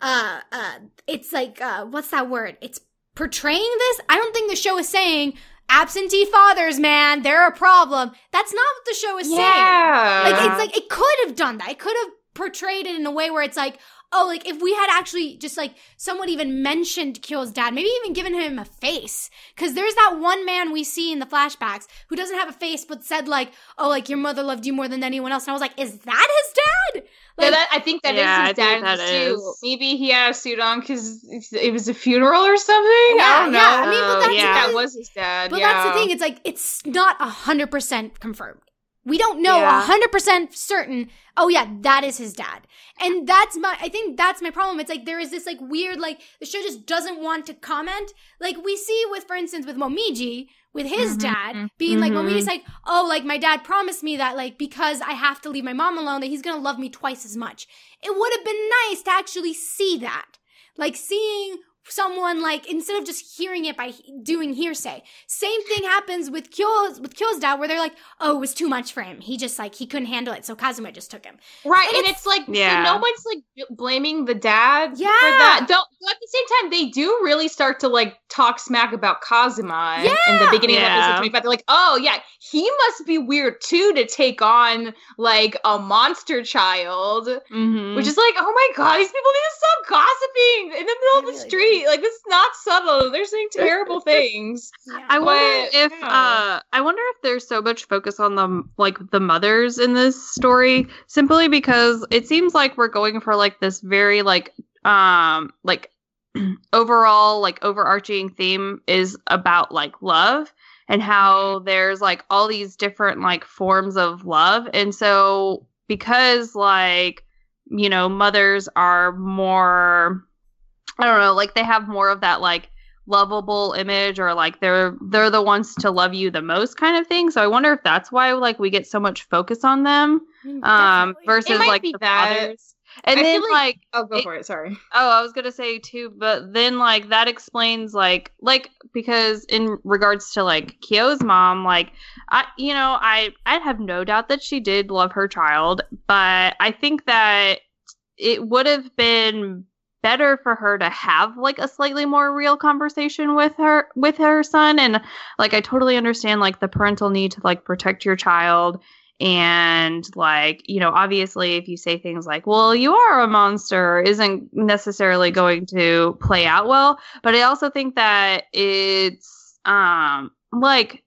uh, uh, it's like, uh, what's that word? It's portraying this. I don't think the show is saying absentee fathers, man, they're a problem. That's not what the show is saying. Like it's like it could have done that. It could have portrayed it in a way where it's like, oh, like if we had actually just like someone even mentioned Kyo's dad, maybe even given him a face. Cause there's that one man we see in the flashbacks who doesn't have a face but said like, oh, like your mother loved you more than anyone else. And I was like, is that his dad? Yeah, that, I think that is Yeah, I his think dad in that the is. Maybe he had a suit on because it was a funeral or something. I Yeah, don't know. yeah, I mean, but that's yeah. that was his dad. But yeah. that's the thing. It's like it's not a hundred percent confirmed. We don't know a Yeah. hundred percent certain. Oh yeah, that is his dad, and that's my. I think that's my problem. It's like there is this like weird like the show just doesn't want to comment. Like we see with, for instance, with Momiji with his Mhm, dad being like mhm. Momiji's like, oh, like my dad promised me that like because I have to leave my mom alone that he's gonna love me twice as much. It would have been nice to actually see that, like seeing someone like instead of just hearing it by he- doing hearsay. Same thing happens with Kyo's with Kyo's dad, where they're like, "Oh, it was too much for him. He just like he couldn't handle it, so Kazuma just took him." Right, And and, it's- it's, like Yeah. no one's like blaming the dad Yeah. for that. Though though at the same time, they do really start to like talk smack about Kazuma in the Yeah. beginning of episode twenty-five. They're like, "Oh yeah, he must be weird too to take on like a monster child." Mhm. Which is like, oh my god, these people need to stop gossiping in the middle of the really street. Like this is not subtle. They're saying terrible *laughs* things. Yeah. I wonder But, if yeah. uh I wonder if there's so much focus on the like the mothers in this story simply because it seems like we're going for like this very like um like *clears throat* overall like overarching theme is about like love and how there's like all these different like forms of love and so because like you know mothers are more I don't know like they have more of that like lovable image or like they're they're the ones to love you the most kind of thing so i wonder if that's why like we get so much focus on them um Definitely. versus like the that. fathers and I then like, like- Oh, go It- for it. Sorry. oh i was gonna say too but then like that explains like like because in regards to like kyo's mom like i you know i i have no doubt that she did love her child but i think that it would have been better for her to have like a slightly more real conversation with her with her son. And like i totally understand like the parental need to like protect your child. And like you know obviously if you say things like well you are a monster isn't necessarily going to play out well. But i also think that it's um like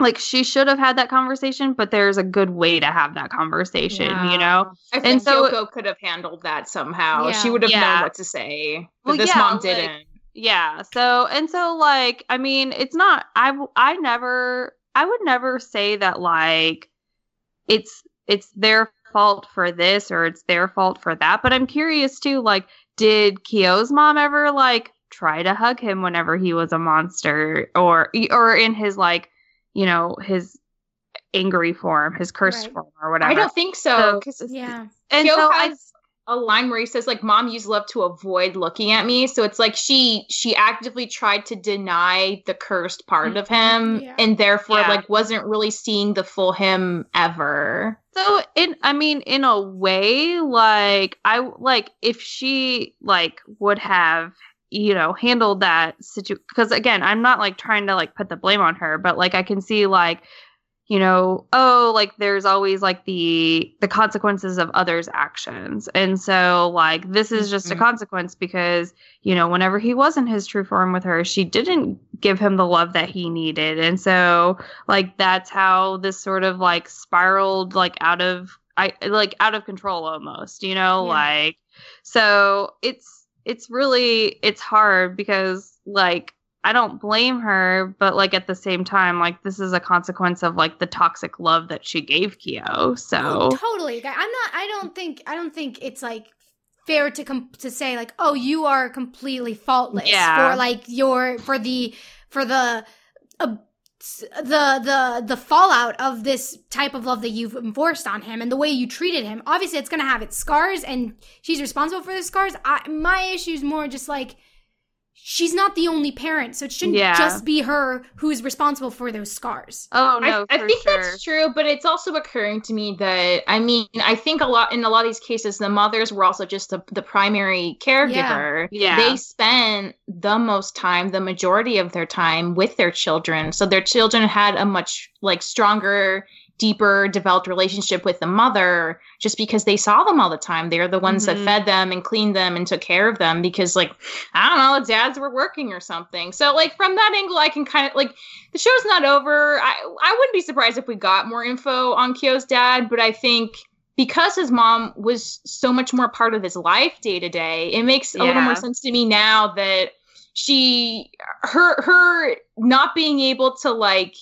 like she should have had that conversation but there's a good way to have that conversation you know I And think so- Yoko could have handled that somehow. Yeah. She would have Yeah. known what to say. But Well, this yeah, mom like- didn't. Yeah. So and so like I mean it's not I I never I would never say that like it's it's their fault for this or it's their fault for that but I'm curious too like did Kyo's mom ever like try to hug him whenever he was a monster or or in his like you know his angry form his cursed Right. form or whatever I don't think so. So- Yeah. and Kyo so has a line where he says like mom used love to avoid looking at me so it's like she she actively tried to deny the cursed part of mm-hmm. him Yeah. and therefore Yeah. like wasn't really seeing the full him ever So in I mean in a way like I like if she like would have you know handled that situation because again I'm not like trying to like put the blame on her but like I can see like you know oh like there's always like the the consequences of others actions and so like this is just a Mhm. consequence because you know whenever he was in his true form with her she didn't give him the love that he needed and so like that's how this sort of like spiraled like out of i like out of control almost you know Yeah. like so it's it's really it's hard because like i don't blame her but like at the same time like this is a consequence of like the toxic love that she gave kyo so Oh, totally. I'm not. I don't think. I don't think it's like fair to com- to say like, oh, you are completely faultless Yeah. for like your for the for the. Uh, the the the fallout of this type of love that you've enforced on him and the way you treated him. Obviously it's going to have its scars and she's responsible for the scars. I, my issue is more just like she's not the only parent so it shouldn't Yeah. just be her who's responsible for those scars oh no I, I think sure. that's true, but it's also occurring to me that I mean, I think a lot in a lot of these cases, the mothers were also just the, the primary caregiver. Yeah. They spent the most time, the majority of their time with their children. So their children had a much like stronger, deeper developed relationship with the mother just because they saw them all the time. They're the ones Mhm. that fed them and cleaned them and took care of them because like I don't know, the dads were working or something. So like from that angle I can kind of like the show's not over. I I wouldn't be surprised if we got more info on Kyo's dad, but I think because his mom was so much more part of his life day to day, it makes a little more sense to me now that she her her not being able to like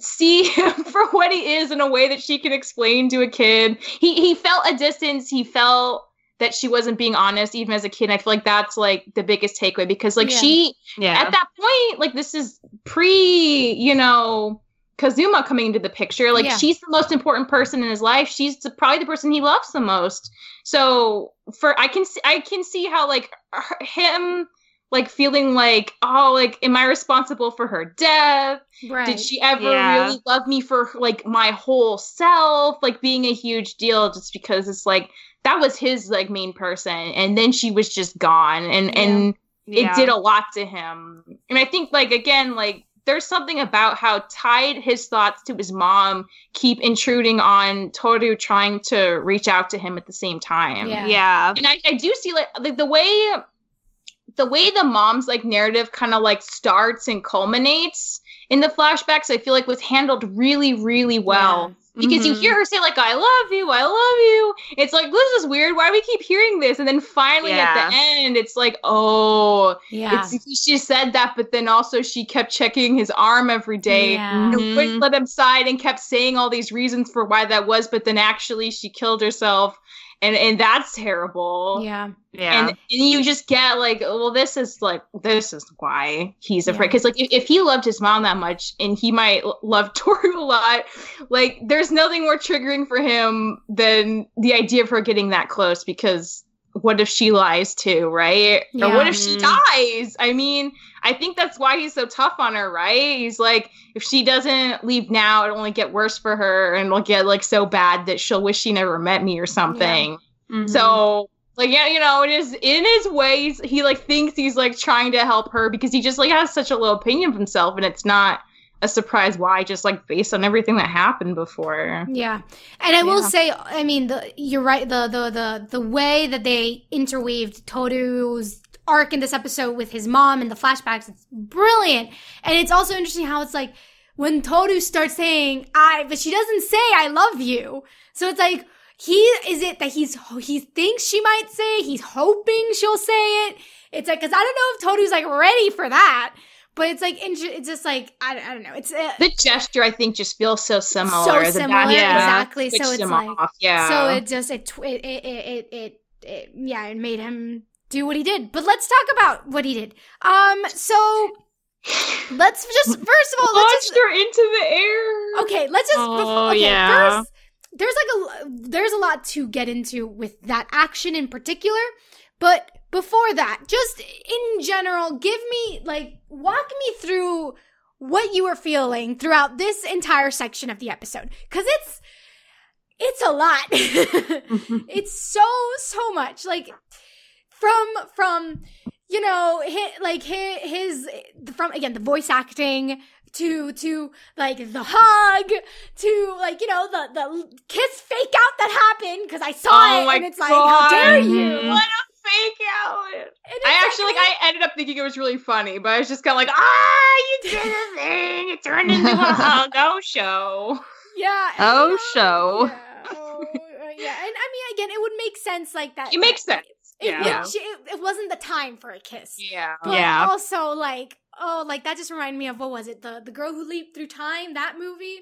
see him *laughs* for what he is in a way that she can explain to a kid. He he felt a distance, he felt that she wasn't being honest even as a kid. And I feel like that's like the biggest takeaway because like Yeah. she yeah at that point, like this is pre, you know, Kazuma coming into the picture. Like Yeah. she's the most important person in his life. She's the, probably the person he loves the most. So for I can see, I can see how like her- him like feeling like oh like am I responsible for her death? right Did she ever Yeah. really love me for like my whole self? Like being a huge deal just because it's like that was his like main person and then she was just gone and Yeah. and yeah. it did a lot to him. And I think like again, like there's something about how tied his thoughts to his mom keep intruding on Toru trying to reach out to him at the same time. Yeah. yeah And I, I do see like, like the way the way the mom's like narrative kind of like starts and culminates in the flashbacks, I feel like was handled really, really well. Because you Mhm. hear her say like "I love you, I love you." It's like this is weird. Why do we keep hearing this? And then finally at the end, it's like, oh, yeah it's, she said that, but then also she kept checking his arm every day Yeah. and Mhm. wouldn't let him side and kept saying all these reasons for why that was, but then actually she killed herself. And and that's terrible. yeah yeah And, and you just get like, well, this is like, this is why he's afraid. Yeah. Because like, if, if he loved his mom that much, and he might l- love *laughs* Toru a lot, like, there's nothing more triggering for him than the idea of her getting that close. Because what if she lies too, right? Or what if she dies? I mean, I think that's why he's so tough on her, right? He's like, if she doesn't leave now, it'll only get worse for her, and it'll get like so bad that she'll wish she never met me or something. Mhm. So like yeah, you know, it is in his ways he like thinks he's like trying to help her because he just like has such a low opinion of himself and it's not a surprise why just like based on everything that happened before. Yeah, and I will say, I mean, the, you're right. The the the the way that they interweaved Toru's arc in this episode with his mom and the flashbacks, it's brilliant. And it's also interesting how it's like when Toru starts saying "I," but she doesn't say "I love you," so it's like he is it that he's he thinks she might say he's hoping she'll say it it's like because i don't know if toru's like ready for that but it's like it's just like i, I don't know. It's uh, the gesture i think just feels so similar. So similar yeah. exactly. So it's like off. yeah. so it just it it, it it it it yeah it made him do what he did. But let's talk about what he did. Um so let's just first of all let's just, her into the air. Okay let's just Oh, okay yeah. first there's like a there's a lot to get into with that action in particular. But before that just in general give me like walk me through what you were feeling throughout this entire section of the episode because it's it's a lot. *laughs* *laughs* It's so so much. Like from from you know his, like his, his from again the voice acting to to like the hug to like you know the the kiss fake out that happened because I saw Oh it and it's like how dare God. you? Mm-hmm. What a fake out I actually like I ended up thinking it was really funny, but I was just kind of like, ah, you did a thing. It turned into a *laughs* hug. Oh, show. yeah Oh, you know, show. yeah, *laughs* oh, uh, yeah and I mean again it would make sense like that It makes sense. it, Yeah. would- it, it wasn't the time for a kiss Yeah. But Yeah. also like oh like that just reminded me of what was it the the girl who leaped through time that movie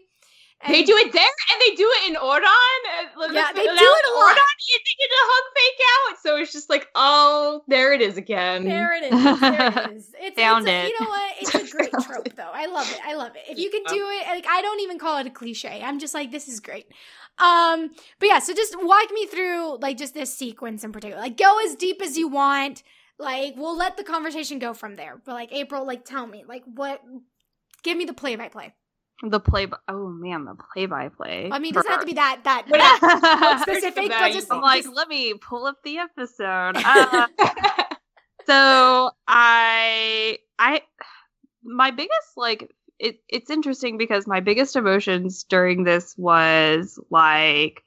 They do it there and they do it in Ordon. Uh, Yeah, they do it a lot. Ordon, and they did a hug fake out. So it's just like, oh, there it is again. There it is. There it *laughs* is. It's, Found it's a, it. You know what? It's a *laughs* great trope, though. I love it. I love it. If you can do it, like I don't even call it a cliche. I'm just like, this is great. Um, but yeah. So just walk me through like just this sequence in particular. Like, go as deep as you want. Like, we'll let the conversation go from there. But like, April, like, tell me, like, what? Give me the play by play. The play by oh man the play by play I mean, it doesn't have to be that that, *laughs* that I'm *laughs* specific, but just want. like just- let me pull up the episode. *laughs* Uh, so i i my biggest like it, it's interesting because my biggest emotions during this was like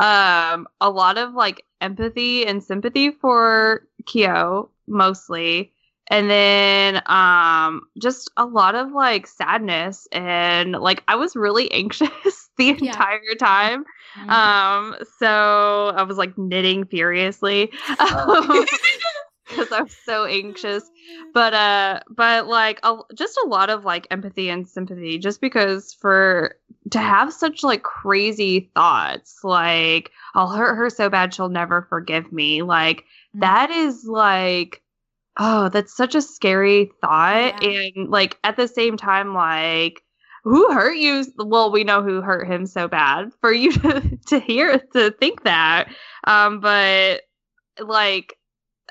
um a lot of like empathy and sympathy for kyo mostly and then um just a lot of like sadness and like i was really *laughs* anxious *laughs* the Yeah. entire time um so i was like knitting furiously *laughs* because i was so anxious but uh but like a, just a lot of like empathy and sympathy just because for to have such like crazy thoughts like i'll hurt her so bad she'll never forgive me like Mm. that is like oh that's such a scary thought Yeah. and like at the same time like who hurt you well we know who hurt him so bad for you *laughs* to, to hear to think that um but like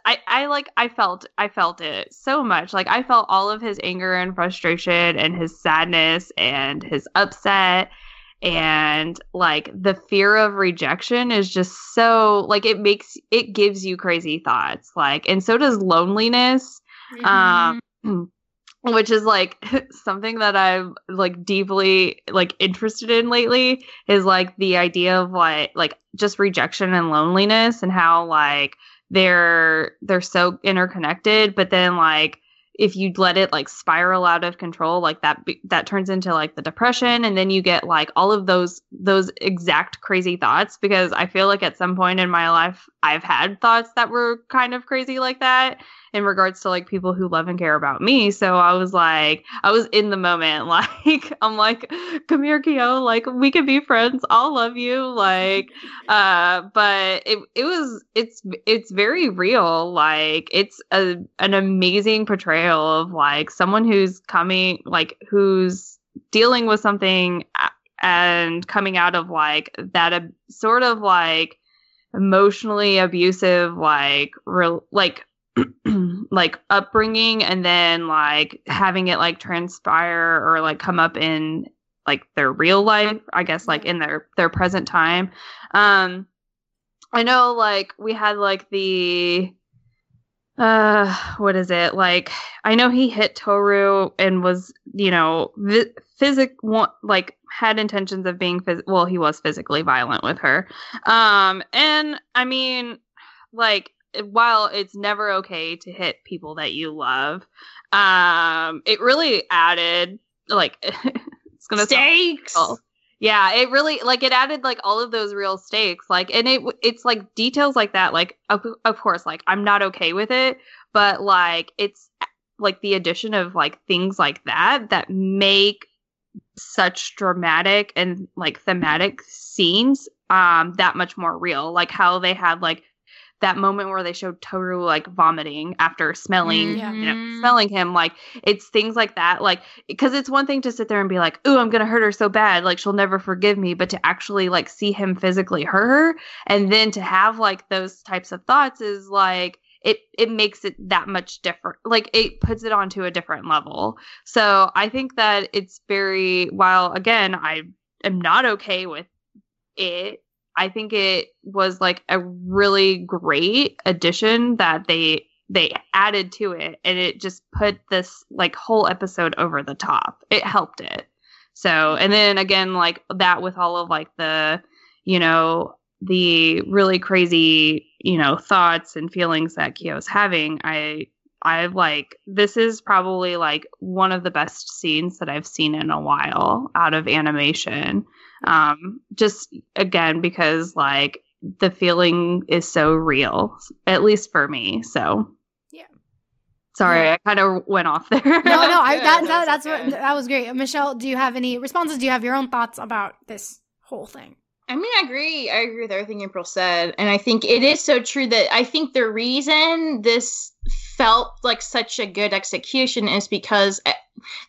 I, I like I felt I felt it so much. Like I felt all of his anger and frustration and his sadness and his upset and like the fear of rejection is just so like it makes it gives you crazy thoughts. Like and so does loneliness um *clears throat* which is like *laughs* something that i'm like deeply like interested in lately is like the idea of like like just rejection and loneliness and how like they're they're so interconnected but then like if you let it like spiral out of control like that that turns into like the depression and then you get like all of those those exact crazy thoughts because i feel like at some point in my life i've had thoughts that were kind of crazy like that in regards to like people who love and care about me. So I was like, I was in the moment. *laughs* Like, I'm like, come here, Kyo. Like, we can be friends. I'll love you. Like, *laughs* uh, but it it was it's it's very real. Like, it's a an amazing portrayal of like someone who's coming, like, who's dealing with something and coming out of like that uh, sort of like emotionally abusive like real like *clears throat* like upbringing and then like having it like transpire or like come up in like their real life i guess like in their their present time. Um i know like we had like the uh what is it like i know he hit toru and was you know vi- physic like had intentions of being phys- well he was physically violent with her um and i mean like while it's never okay to hit people that you love um it really added like *laughs* it's gonna sound Stakes. Oh. Yeah it really like it added like all of those real stakes like and it it's like details like that like of, of course like i'm not okay with it but like it's like the addition of like things like that that make such dramatic and like thematic scenes um that much more real like how they had like that moment where they showed Toru like vomiting after smelling, Mm, you know, Mhm. smelling him. Like it's things like that. Like because it's one thing to sit there and be like, "Ooh, I'm gonna hurt her so bad, like she'll never forgive me," but to actually like see him physically hurt her, and then to have like those types of thoughts is like it it makes it that much different. Like it puts it onto a different level. So I think that it's very while again I am not okay with it I think it was like a really great addition that they they added to it and it just put this like whole episode over the top. It helped it. So, and then again like that with all of like the you know the really crazy, you know, thoughts and feelings that Kyo's having, I I like this is probably like one of the best scenes that I've seen in a while out of animation um just again because like the feeling is so real at least for me so Yeah. sorry Yeah. i kind of went off there No, no, *laughs* I, that, That that, that's what that was great. Michelle, do you have any responses? Do you have your own thoughts about this whole thing? I mean, I agree. I agree with everything April said. And I think it is so true that I think the reason this felt like such a good execution is because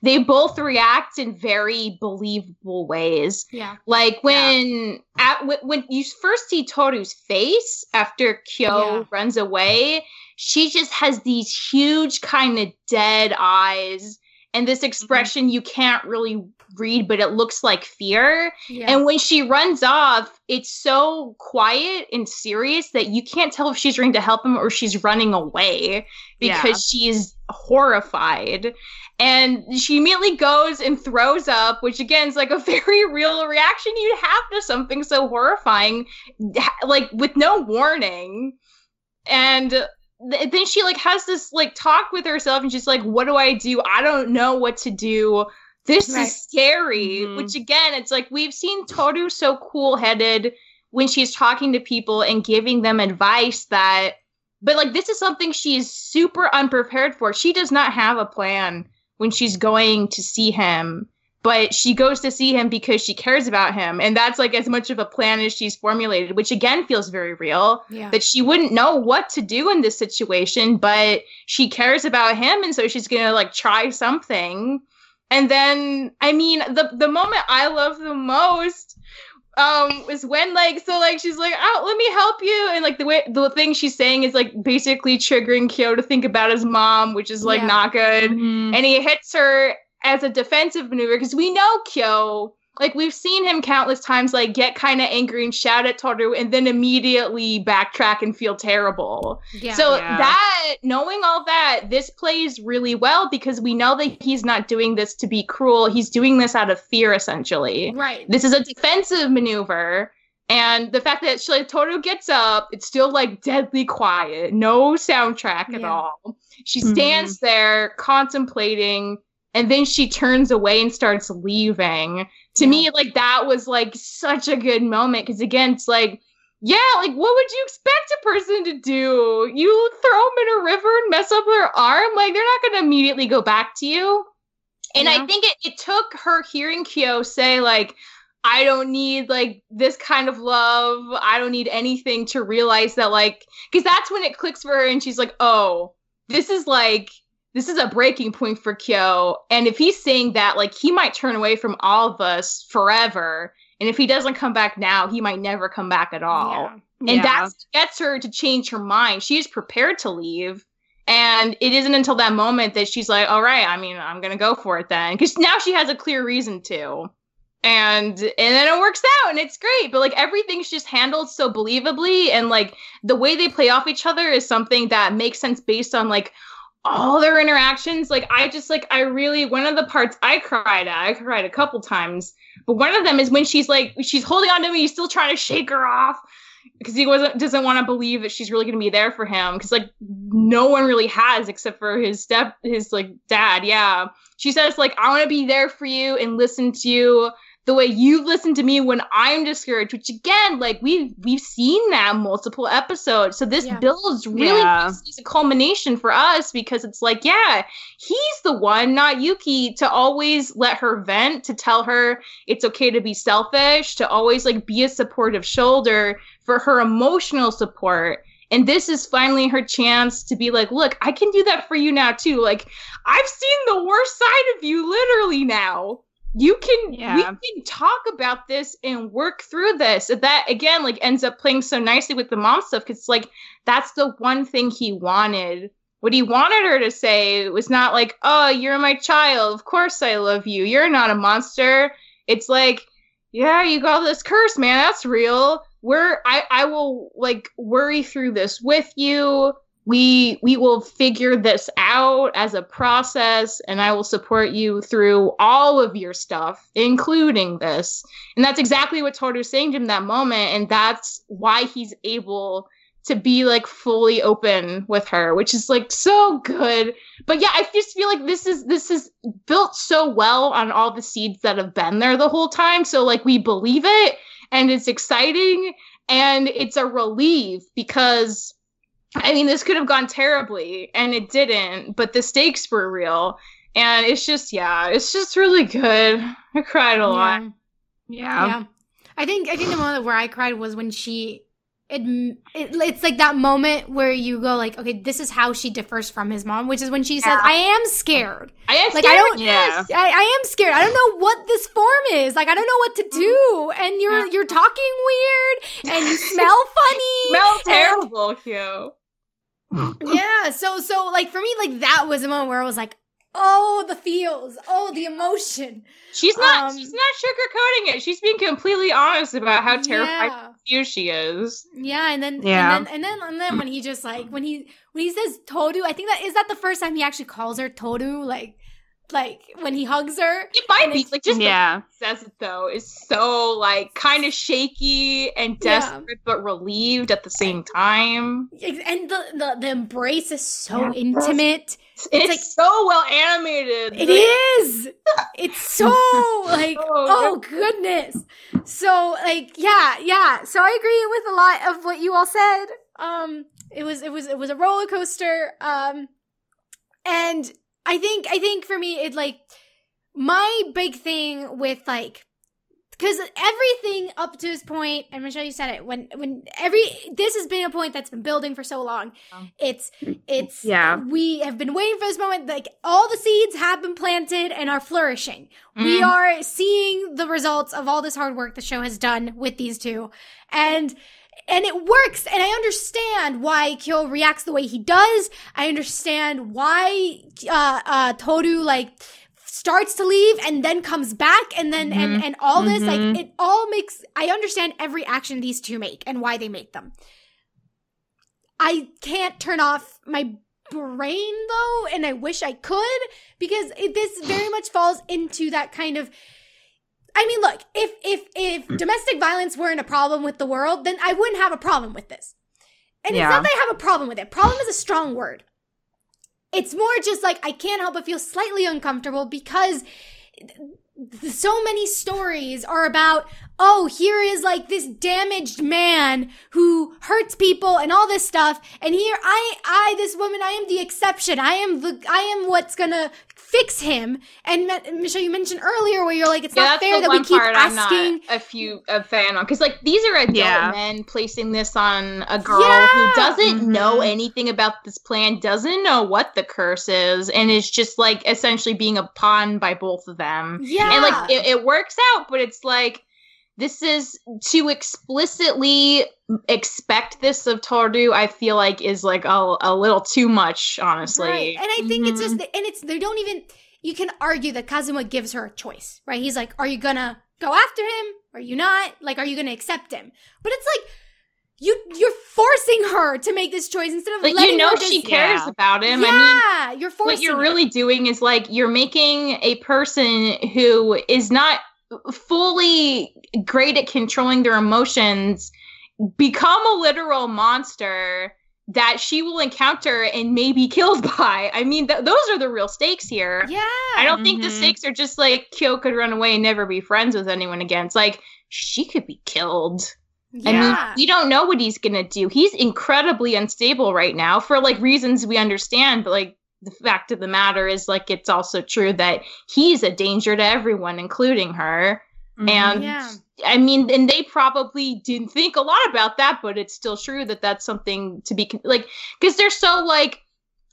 they both react in very believable ways. Yeah, Like when at wh- when you first see Toru's face after Kyo Yeah. runs away, she just has these huge kind of dead eyes and this mm-hmm. expression you can't really read, but it looks like fear. yeah, And when she runs off, it's so quiet and serious that you can't tell if she's trying to help him or she's running away because Yeah. she's horrified. And she immediately goes and throws up, which again is like a *laughs* very real reaction you'd have to something so horrifying, like with no warning. And th- then she like has this like talk with herself and she's like, What do I do? I don't know what to do. This Right. is scary. Mhm. Which again, it's like we've seen Toru so cool headed when she's talking to people and giving them advice that but like this is something she's super unprepared for. She does not have a plan when she's going to see him, but she goes to see him because she cares about him. And that's like as much of a plan as she's formulated, which again feels very real yeah, that she wouldn't know what to do in this situation, but she cares about him, and so she's gonna like try something. And then, I mean, the the moment I love the most um was when like so like she's like oh let me help you and like the way the thing she's saying is like basically triggering Kyo to think about his mom which is like Yeah. not good Mhm. and he hits her as a defensive maneuver because we know Kyo. Like we've seen him countless times, like get kind of angry and shout at Toru, and then immediately backtrack and feel terrible. yeah. So Yeah. that knowing all that, this plays really well because we know that he's not doing this to be cruel. He's doing this out of fear, essentially. right, This is a defensive maneuver. And the fact that she, like, Toru gets up, it's still like deadly quiet, no soundtrack at all. She Mhm. stands there contemplating, and then she turns away and starts leaving. To me, like that was like such a good moment because again, it's like, yeah, like what would you expect a person to do? You throw them in a river and mess up their arm? Like they're not going to immediately go back to you. And Yeah. I think it, it took her hearing Kyo say like, I don't need like this kind of love. I don't need anything to realize that like because that's when it clicks for her and she's like, "Oh, this is like this is a breaking point for Kyo." And if he's saying that, like he might turn away from all of us forever. And if he doesn't come back now, he might never come back at all. yeah, And Yeah. what gets her to change her mind. She's prepared to leave. And it isn't until that moment that she's like, all right, I mean, I'm going to go for it then. Because now she has a clear reason to. And and then it works out and it's great. But like everything's just handled so believably. And like the way they play off each other is something that makes sense based on like all their interactions. Like I just like I really one of the parts I cried at, I cried a couple times. But one of them is when she's like she's holding on to me, he's still trying to shake her off because he wasn't doesn't want to believe that she's really going to be there for him because like no one really has except for his step his like dad yeah she says like i want to be there for you and listen to you the way you listen to me when I'm discouraged, which again, like we've we've seen that multiple episodes. So this Yeah. builds really Yeah. nicely a culmination for us because it's like, yeah, he's the one, not Yuki, to always let her vent, to tell her it's okay to be selfish, to always like be a supportive shoulder for her emotional support. And this is finally her chance to be like, look, I can do that for you now too. Like, I've seen the worst side of you literally now. You can yeah. we can talk about this and work through this. And that again, like ends up playing so nicely with the mom stuff because like that's the one thing he wanted. What he wanted her to say was not like, "Oh, you're my child. Of course I love you. You're not a monster." It's like, "Yeah, you got this curse, man. That's real. We're I I will like worry through this with you. We we will figure this out as a process and I will support you through all of your stuff, including this." And that's exactly what Toru's saying to him that moment and that's why he's able to be like fully open with her, which is like so good. But yeah, I just feel like this is this is built so well on all the seeds that have been there the whole time. So like we believe it and it's exciting and it's a relief because I mean this could have gone terribly and it didn't, but the stakes were real. And it's just yeah, it's just really good. I cried a lot. Yeah. Yeah. I think I think the moment where I cried was when she adm- it, it's like that moment where you go like okay this is how she differs from his mom which is when she says Yeah. I am scared I am Like, I don't- Yeah. I, I am scared I don't know what this form is like I don't know what to do mm-hmm. and you're you're talking weird and you *laughs* smell funny smell and- terrible, Hugh. Yeah so so like for me like that was a moment where I was like oh the feels oh the emotion She's not. Um, she's not sugarcoating it. She's being completely honest about how terrified yeah. she is. Yeah, and then Yeah. and then and then and then when he just like when he when he says Toru, I think that is that the first time he actually calls her Toru, like like when he hugs her. It might be like just Yeah. the way he says it though is so like kind of shaky and Yeah. desperate but relieved at the same time. And the the, the embrace is so intimate. It's, like- so well animated. It Like, is. It's so *laughs* like Oh, oh goodness. So like yeah, yeah. So I agree with a lot of what you all said. Um it was it was it was a roller coaster. Um and I think I think for me it like my big thing with like because everything up to this point, and Michelle, you said it when when every this has been a point that's been building for so long. It's it's Yeah. We have been waiting for this moment. Like all the seeds have been planted and are flourishing. We Mm. are seeing the results of all this hard work the show has done with these two, and and it works. And I understand why Kyo reacts the way he does. I understand why uh, uh, Toru like starts to leave and then comes back and then and and all this like Mhm. it all makes I understand every action these two make and why they make them. I can't turn off my brain though and I wish I could because it, this very much falls into that kind of I mean look if if if mm. domestic violence weren't a problem with the world then I wouldn't have a problem with this. And Yeah. it's not that I have a problem with it. Problem is a strong word. It's more just like I can't help but feel slightly uncomfortable because th- so many stories are about oh here is like this damaged man who hurts people and all this stuff and here i i this woman i am the exception i am the i am what's gonna fix him and Ma- michelle you mentioned earlier where you're like it's Yeah, not fair that we keep part asking I'm not a few a fan on because like these are adult Yeah. men placing this on a girl Yeah. who doesn't Mhm. know anything about this plan, doesn't know what the curse is, and is just like essentially being a pawn by both of them. yeah And like it, it works out, but it's like this is to explicitly expect this of Toru. I feel like is like a, a little too much, honestly. Right. And I think it's Mhm. just, and it's, they don't even, you can argue that Kazuma gives her a choice, right? He's like, are you gonna go after him? Are you not? Like, are you gonna accept him? But it's like, you, you're forcing her to make this choice instead of Like letting you know her just, she cares Yeah. about him. yeah, I mean, you're forcing what you're it. really doing is like you're making a person who is not fully great at controlling their emotions become a literal monster that she will encounter and may be killed *laughs* by. I mean, th- those are the real stakes here. Yeah. I don't think the Mhm. stakes are just like Kyo could run away and never be friends with anyone again. It's like she could be killed. I mean, Yeah. we don't know what he's gonna do. He's incredibly unstable right now for like reasons we understand, but like the fact of the matter is like it's also true that he's a danger to everyone, including her. Mhm. And Yeah. I mean, and they probably didn't think a lot about that, but it's still true that that's something to be like, because they're so like,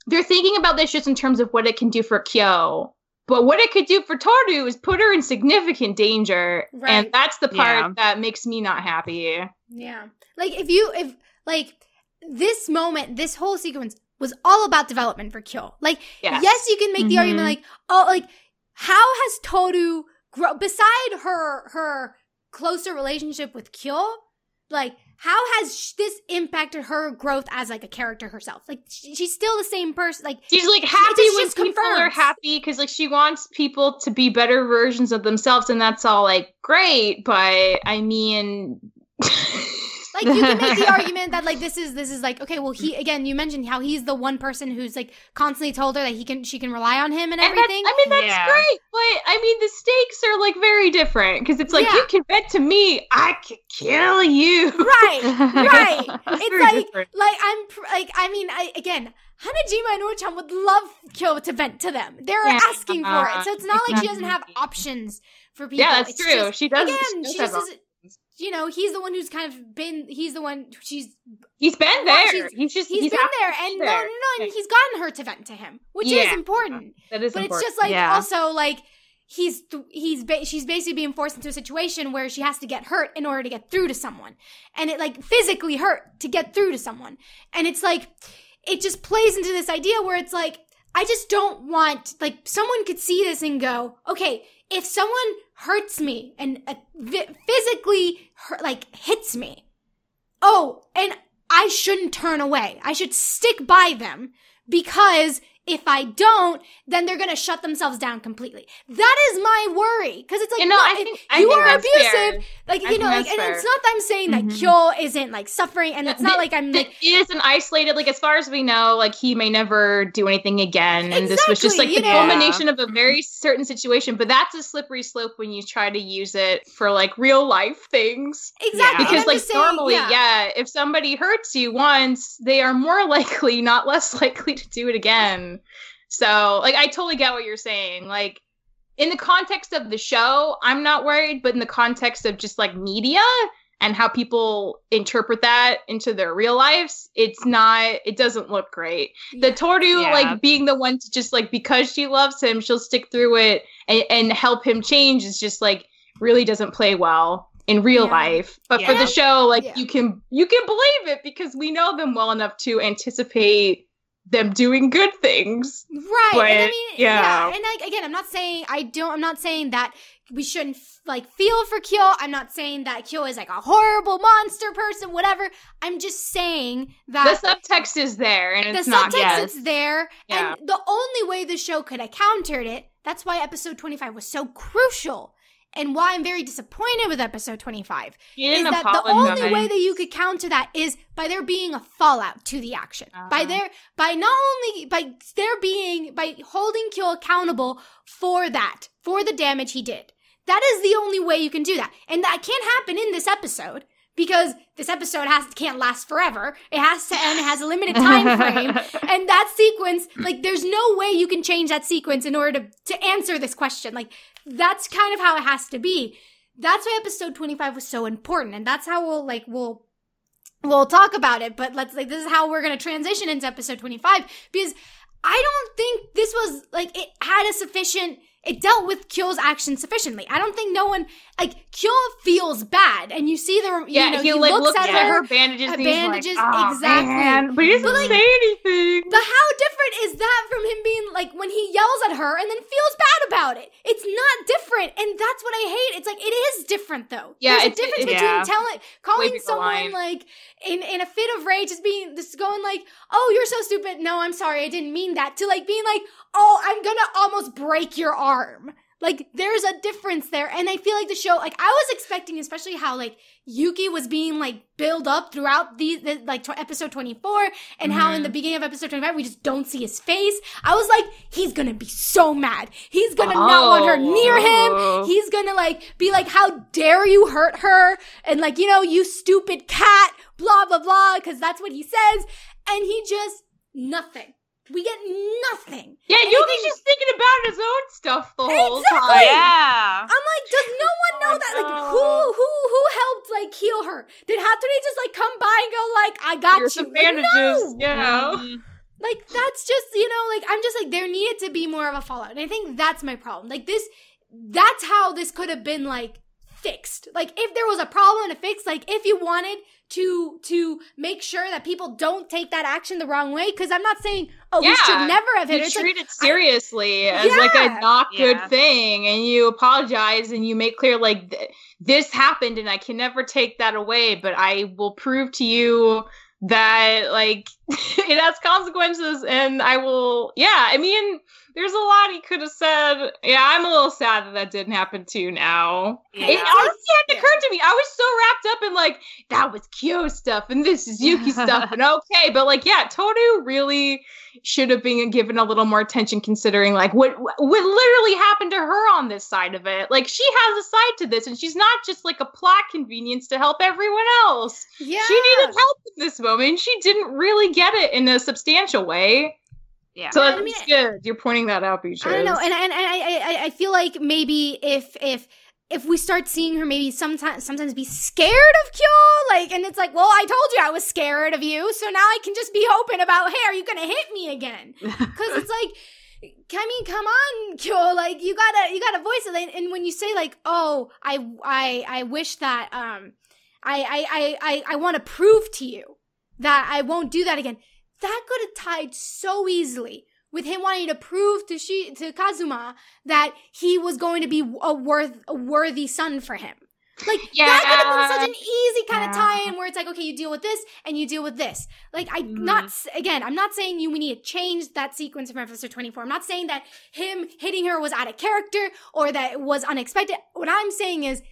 they're thinking about this just in terms of what it can do for Kyo. But what it could do for Toru is put her in significant danger. Right. And that's the part Yeah. that makes me not happy. Yeah. Like if you if like this moment, this whole sequence was all about development for Kyo. Like Yes. yes, you can make the Mhm. argument like, oh, like how has Toru grow beside her her closer relationship with Kyo? Like how has sh- this impacted her growth as like a character herself? Like sh- she's still the same person. Like She's like happy just- when just people are happy because like she wants people to be better versions of themselves, and that's all like great. But I mean, *laughs* like you can make the *laughs* argument that like this is this is like okay well he again you mentioned how he's the one person who's like constantly told her that he can she can rely on him and And everything I mean, that's Yeah. great, but I mean, the stakes are like very different because it's like Yeah. you can bet to me, I could kill you. right right *laughs* it's very like different. like i'm pr- like i mean I, again hanajima and Uo-chan would love kyo to vent to them they're Yeah. asking for it so it's not like she doesn't have options for people yeah, that's It's true. just- she does. again she does she have just is you know he's the one who's kind of been he's the one she's He's been there. she's- he's just he's been there and no there. no no and he's gotten her to vent to him which is Yeah. important That is important. but it's just like Yeah. also like he's th- he's ba- she's basically being forced into a situation where she has to get hurt in order to get through to someone and it like physically hurt to get through to someone and it's like it just plays into this idea where it's like i just don't want like someone could see this and go okay if someone hurts me and uh, physically hurt, like hits me. Oh and i shouldn't turn away. I should stick by them because if I don't, then they're gonna shut themselves down completely. That is my worry because it's like you know, no, think you are abusive. fair. Like I you know, like, and fair. it's not that I'm saying that Mhm. Kyo isn't like suffering, and it's not like I'm like is an isolated like as far as we know like he may never do anything again and this was just like the know? culmination of a very certain situation but that's a slippery slope when you try to use it for like real life things exactly Yeah. because like saying, normally yeah. if somebody hurts you once they are more *laughs* likely not less likely to do it again so like i totally get what you're saying like in the context of the show i'm not worried but in the context of just like media and how people interpret that into their real lives it's not it doesn't look great the Toru Yeah. like being the one to just like because she loves him she'll stick through it and, and help him change is just like really doesn't play well in real Yeah. life but for the show like Yeah. you can you can believe it because we know them well enough to anticipate them doing good things right. But, and I mean, yeah. yeah. and like again, I'm not saying I don't. I'm not saying that we shouldn't like feel for Kyo. I'm not saying that Kyo is like a horrible monster person. Whatever. I'm just saying that the subtext is there and the it's not subtext yes. is there, Yeah. and the only way the show could have countered it. That's why episode 25 was so crucial. And why I'm very disappointed with episode 25 is that the only way that you could counter that is by there being a fallout to the action. By Uh-huh. there, by not only by there being by holding Kyo accountable for that, for the damage he did. That is the only way you can do that, and that can't happen in this episode because this episode has can't last forever. It has to end. It has a limited time frame, *laughs* and that sequence, like, there's no way you can change that sequence in order to to answer this question. Like, that's kind of how it has to be. That's why episode 25 was so important, and that's how we'll like we'll we'll talk about it. But let's like this is how we're gonna transition into episode 25 because I don't think this was like it had a sufficient. It dealt with Kyo's actions sufficiently. I don't think no one like Kyo feels bad, and you see the you yeah know he, he, like looks, looks at, at her her bandages bandages, like, "Aw, exactly. man." but he doesn't But, like, say anything But how different is that from him being like when he yells at her and then feels bad about it? It's not different, and that's what I hate. It's like it is different though. Yeah, There's a difference it- between yeah. telling calling someone line. like in in a fit of rage, just being just going like, "Oh, you're so stupid." No, I'm sorry, I didn't mean that. To like being like, "Oh, I'm gonna almost break your arm." Like there's a difference there. And I feel like the show, like I was expecting, especially how like Yuki was being like build up throughout the, the like tw- episode 24 and mm-hmm. how in the mm-hmm. beginning of episode 25 we just don't see his face. I was like, he's gonna be so mad. He's gonna oh. not want her near him. Oh. He's gonna like be like, how dare you hurt her? And like, you know, you stupid cat, blah, blah, blah, cause that's what he says. And he just, nothing. We get nothing. Yeah, and Yuki's just thinking about his own stuff the whole exactly. time. Yeah. I'm like, does no one know that? Like, who who who helped like heal her? Did Hatori just like come by and go like, I got Here's you? some bandages, like, no. you know. Mm-hmm. Like that's just you know like I'm just like there needed to be more of a fallout, and I think that's my problem. Like this, that's how this could have been like fixed. Like if there was a problem to fix, like if you wanted to to make sure that people don't take that action the wrong way, because I'm not saying oh yeah. we should never have hit you it. treat like, it seriously I, as yeah. like a not good yeah. thing, and you apologize and you make clear like th- this happened and I can never take that away, but I will prove to you that like *laughs* it has consequences and I will yeah, I mean there's a lot he could have said. Yeah, I'm a little sad that that didn't happen to you now. Yeah. It honestly hadn't yeah. occurred to me. I was so wrapped up in like, that was Kyo stuff and this is Yuki *laughs* stuff and okay. But like, yeah, Toru really should have been given a little more attention considering like what what literally happened to her on this side of it. Like she has a side to this and she's not just like a plot convenience to help everyone else. Yeah. She needed help in this moment. She didn't really get it in a substantial way. Yeah. So that's I mean, good. You're pointing that out, Beatrice. I don't know, and, and, and I, I I feel like maybe if if if we start seeing her maybe sometimes sometimes be scared of Kyo, like, and it's like, well, I told you I was scared of you, so now I can just be open about, hey, are you gonna hit me again? *laughs* Because it's like. I mean, come on, Kyo. Like you gotta, you gotta voice it. And when you say like, "Oh, I, I, I wish that, um, I, I, I, I, I want to prove to you that I won't do that again," that could have tied so easily with him wanting to prove to she to Kazuma that he was going to be a worth a worthy son for him. Like yeah. that could have been such an easy kind of tie-in where it's like, okay, you deal with this and you deal with this. Like I mm. not again, I'm not saying you we need to change that sequence from episode 24. I'm not saying that him hitting her was out of character or that it was unexpected. What I'm saying is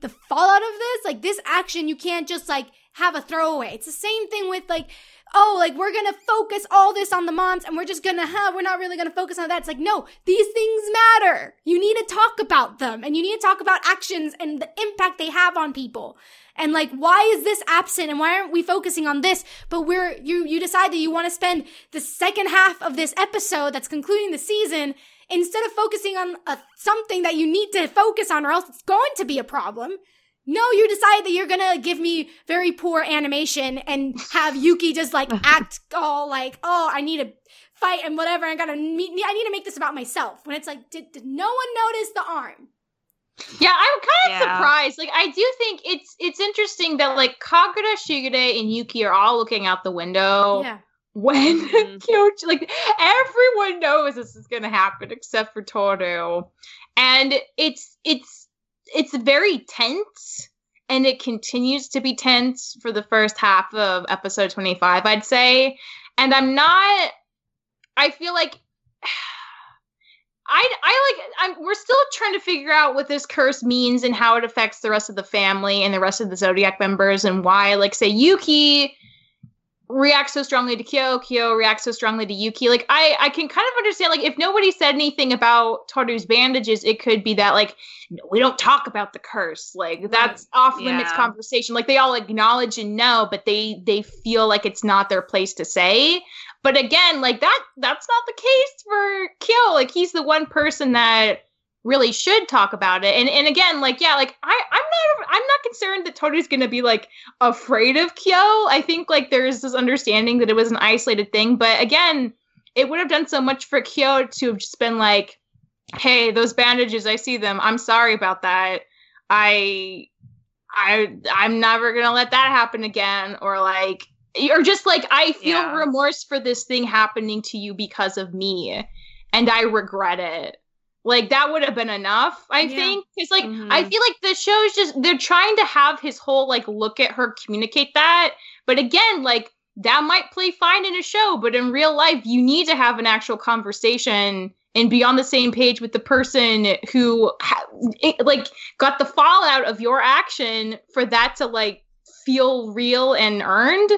the fallout of this, like this action, you can't just like have a throwaway. It's the same thing with like oh, like we're gonna focus all this on the moms and we're just gonna have, we're not really gonna focus on that. It's like, no, these things matter. You need to talk about them and you need to talk about actions and the impact they have on people. And like, why is this absent and why aren't we focusing on this? But we're, you, you decide that you want to spend the second half of this episode that's concluding the season instead of focusing on a, something that you need to focus on or else it's going to be a problem. No, you decide that you're gonna give me very poor animation and have Yuki just like *laughs* act all like, oh, I need to fight and whatever. I gotta meet. I need to make this about myself. When it's like, did, did no one notice the arm? Yeah, I'm kind of yeah. surprised. Like, I do think it's it's interesting that like Kagura, Shigure, and Yuki are all looking out the window. Yeah. When mm-hmm. *laughs* like everyone knows this is gonna happen except for Toru, and it's it's it's very tense and it continues to be tense for the first half of episode 25 i'd say. And i'm not i feel like *sighs* I, I like I'm we're still trying to figure out what this curse means and how it affects the rest of the family and the rest of the zodiac members and why like say Yuki reacts so strongly to Kyo, Kyo reacts so strongly to Yuki. Like I I can kind of understand like if nobody said anything about Toru's bandages, it could be that like we don't talk about the curse. Like that's off limits yeah. conversation. Like they all acknowledge and know, but they they feel like it's not their place to say. But again, like that that's not the case for Kyo. Like he's the one person that really should talk about it. And and again, like yeah, like I I'm not I'm not concerned that Toru's gonna be like afraid of Kyo. I think like there's this understanding that it was an isolated thing, but again, it would have done so much for Kyo to have just been like, hey, those bandages, I see them. I'm sorry about that. I I I'm never gonna let that happen again. Or like or just like I feel yeah. remorse for this thing happening to you because of me. And I regret it like that would have been enough, I yeah. think. Because like mm-hmm. I feel like the show's just they're trying to have his whole like look at her communicate that. But again, like that might play fine in a show, but in real life, you need to have an actual conversation and be on the same page with the person who ha- it, like got the fallout of your action for that to like feel real and earned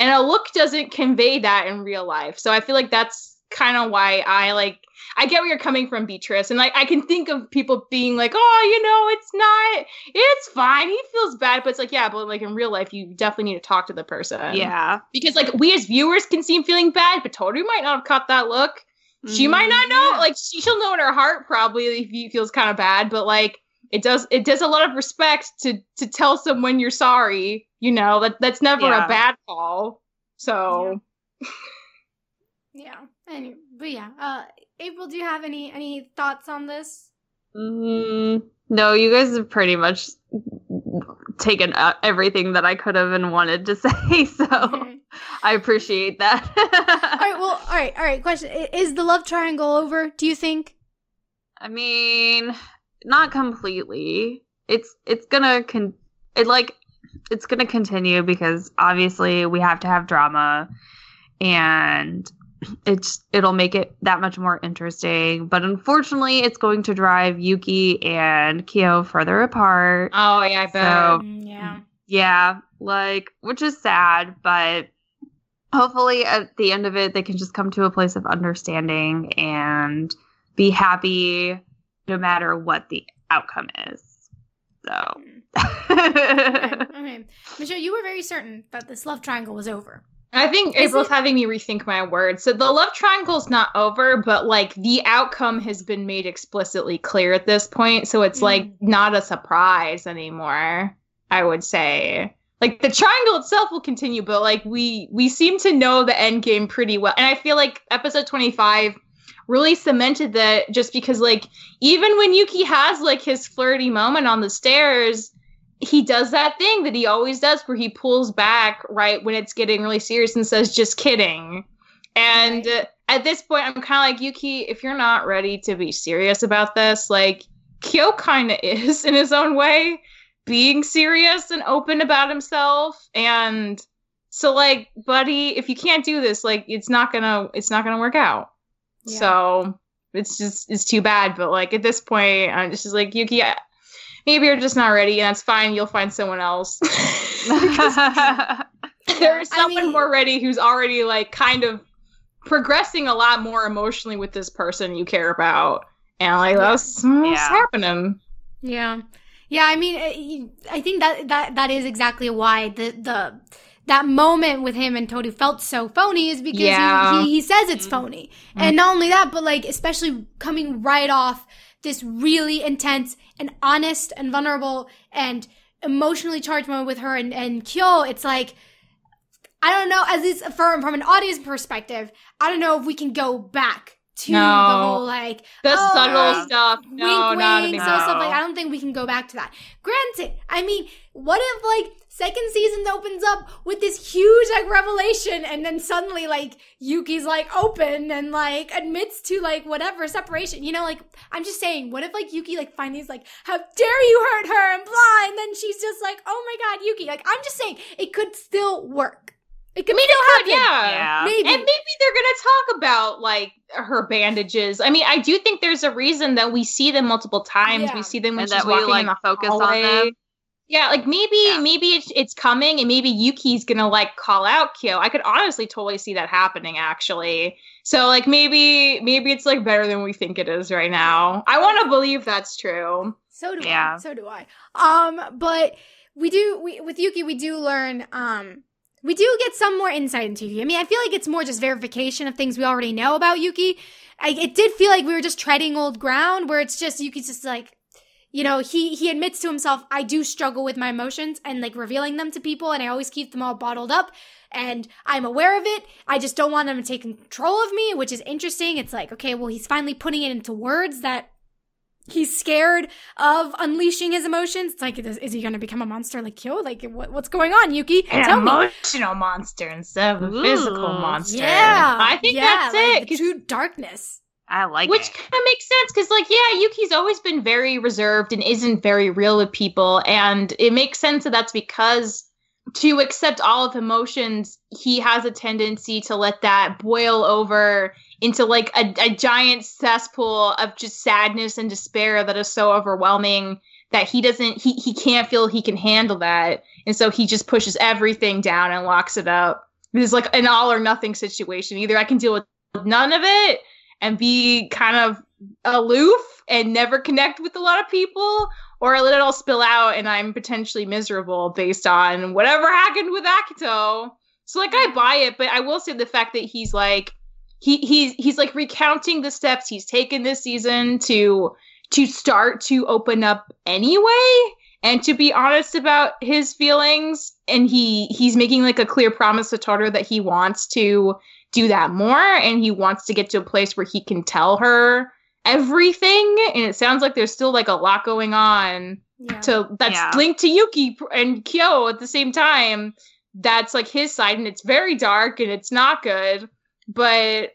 and a look doesn't convey that in real life so i feel like that's kind of why i like i get where you're coming from beatrice and like i can think of people being like oh you know it's not it's fine he feels bad but it's like yeah but like in real life you definitely need to talk to the person Yeah. because like we as viewers can see him feeling bad but Toru might not have caught that look she might not know. Yeah. Like she, she'll know in her heart probably if he feels kind of bad, but like it does it does a lot of respect to to tell someone you're sorry. You know that that's never Yeah. a bad call. So Yeah. *laughs* Any, but yeah. Uh, April, do you have any any thoughts on this? Mm, no, you guys have pretty much taken uh, everything that I could have and wanted to *laughs* say, so Okay. I appreciate that. *laughs* all right. Well. All right. All right. Question: Is the love triangle over? Do you think? I mean, not completely. It's it's gonna con it like it's gonna continue because obviously we have to have drama and it's it'll make it that much more interesting. But unfortunately it's going to drive Yuki and Kyo further apart. oh yeah, I bet. So- Mm, yeah. Yeah, like which is sad, but hopefully at the end of it they can just come to a place of understanding and be happy no matter what the outcome is. So *laughs* Okay. okay. Michelle, you were very certain that this love triangle was over. I think Is April's it- having me rethink my words. So the love triangle's not over, but like the outcome has been made explicitly clear at this point. So it's Mm. like not a surprise anymore, I would say. Like the triangle itself will continue, but like we we seem to know the end game pretty well. And I feel like episode 25 really cemented that just because like even when Yuki has like his flirty moment on the stairs, he does that thing that he always does where he pulls back right when it's getting really serious and says just kidding and Right. uh, at this point i'm kind of like yuki if you're not ready to be serious about this like kyo kind of *laughs* is in his own way being serious and open about himself and so like buddy if you can't do this like it's not gonna it's not gonna work out Yeah. so it's just it's too bad but like at this point i'm just, just like yuki I, maybe you're just not ready and that's fine you'll find someone else *laughs* *laughs* there's I someone mean- more ready who's already like kind of progressing a lot more emotionally with this person you care about and like that's what's Yeah. happening Yeah, yeah. I mean, uh, I think that that that is exactly why the the that moment with him and Toru felt so phony is because Yeah. he, he he says it's phony, and not only that, but like especially coming right off this really intense and honest and vulnerable and emotionally charged moment with her and and Kyo, it's like. I don't know, as least from from an audience perspective, I don't know if we can go back to the whole like the Oh, subtle like, stuff no wink, not wink, anymore so stuff like I don't think we can go back to that. Granted, I mean, what if like second season opens up with this huge like revelation, and then suddenly like Yuki's like open and like admits to like whatever separation, you know? Like I'm just saying, what if like Yuki like finally is like, how dare you hurt her and blah, and then she's just like, oh my god, Yuki. Like I'm just saying, it could still work. It could I mean, still it could, happen. yeah. yeah. Maybe. And maybe they're gonna talk about like her bandages. I mean, I do think there's a reason that we see them multiple times. Yeah. We see them when and she's that we walking in the focus on them. Yeah, like maybe Yeah. maybe it's it's coming, and maybe Yuki's gonna like call out Kyo. I could honestly totally see that happening, actually. So like maybe maybe it's like better than we think it is right now. I want to believe that's true. So do Yeah. I. So do I. Um, but we do we with Yuki we do learn um we do get some more insight into Yuki. I mean, I feel like it's more just verification of things we already know about Yuki. I, it did feel like we were just treading old ground where it's just Yuki's just like you know, he he admits to himself, I do struggle with my emotions and like revealing them to people and I always keep them all bottled up and I'm aware of it. I just don't want them to take control of me, which is interesting. It's like, okay, well, he's finally putting it into words that he's scared of unleashing his emotions. It's like, is, is he going to become a monster like Kyo? Like, what, what's going on, Yuki? An Tell me. emotional monster instead of a physical monster. Yeah, I think yeah, that's like it. The 'cause- true darkness. I like it. Which kind of makes sense because, like, yeah, Yuki's always been very reserved and isn't very real with people. And it makes sense that that's because to accept all of emotions, he has a tendency to let that boil over into like a, a giant cesspool of just sadness and despair that is so overwhelming that he doesn't he he can't feel he can handle that and so he just pushes everything down and locks it up it's like an all or nothing situation either i can deal with none of it and be kind of aloof and never connect with a lot of people or let it all spill out and I'm potentially miserable based on whatever happened with Akito. So like I buy it, but I will say the fact that he's like he he's he's like recounting the steps he's taken this season to to start to open up anyway and to be honest about his feelings and he he's making like a clear promise to Toru that he wants to do that more and he wants to get to a place where he can tell her everything and it sounds like there's still like a lot going on yeah. to that's yeah. linked to Yuki and Kyo at the same time that's like his side and it's very dark and it's not good but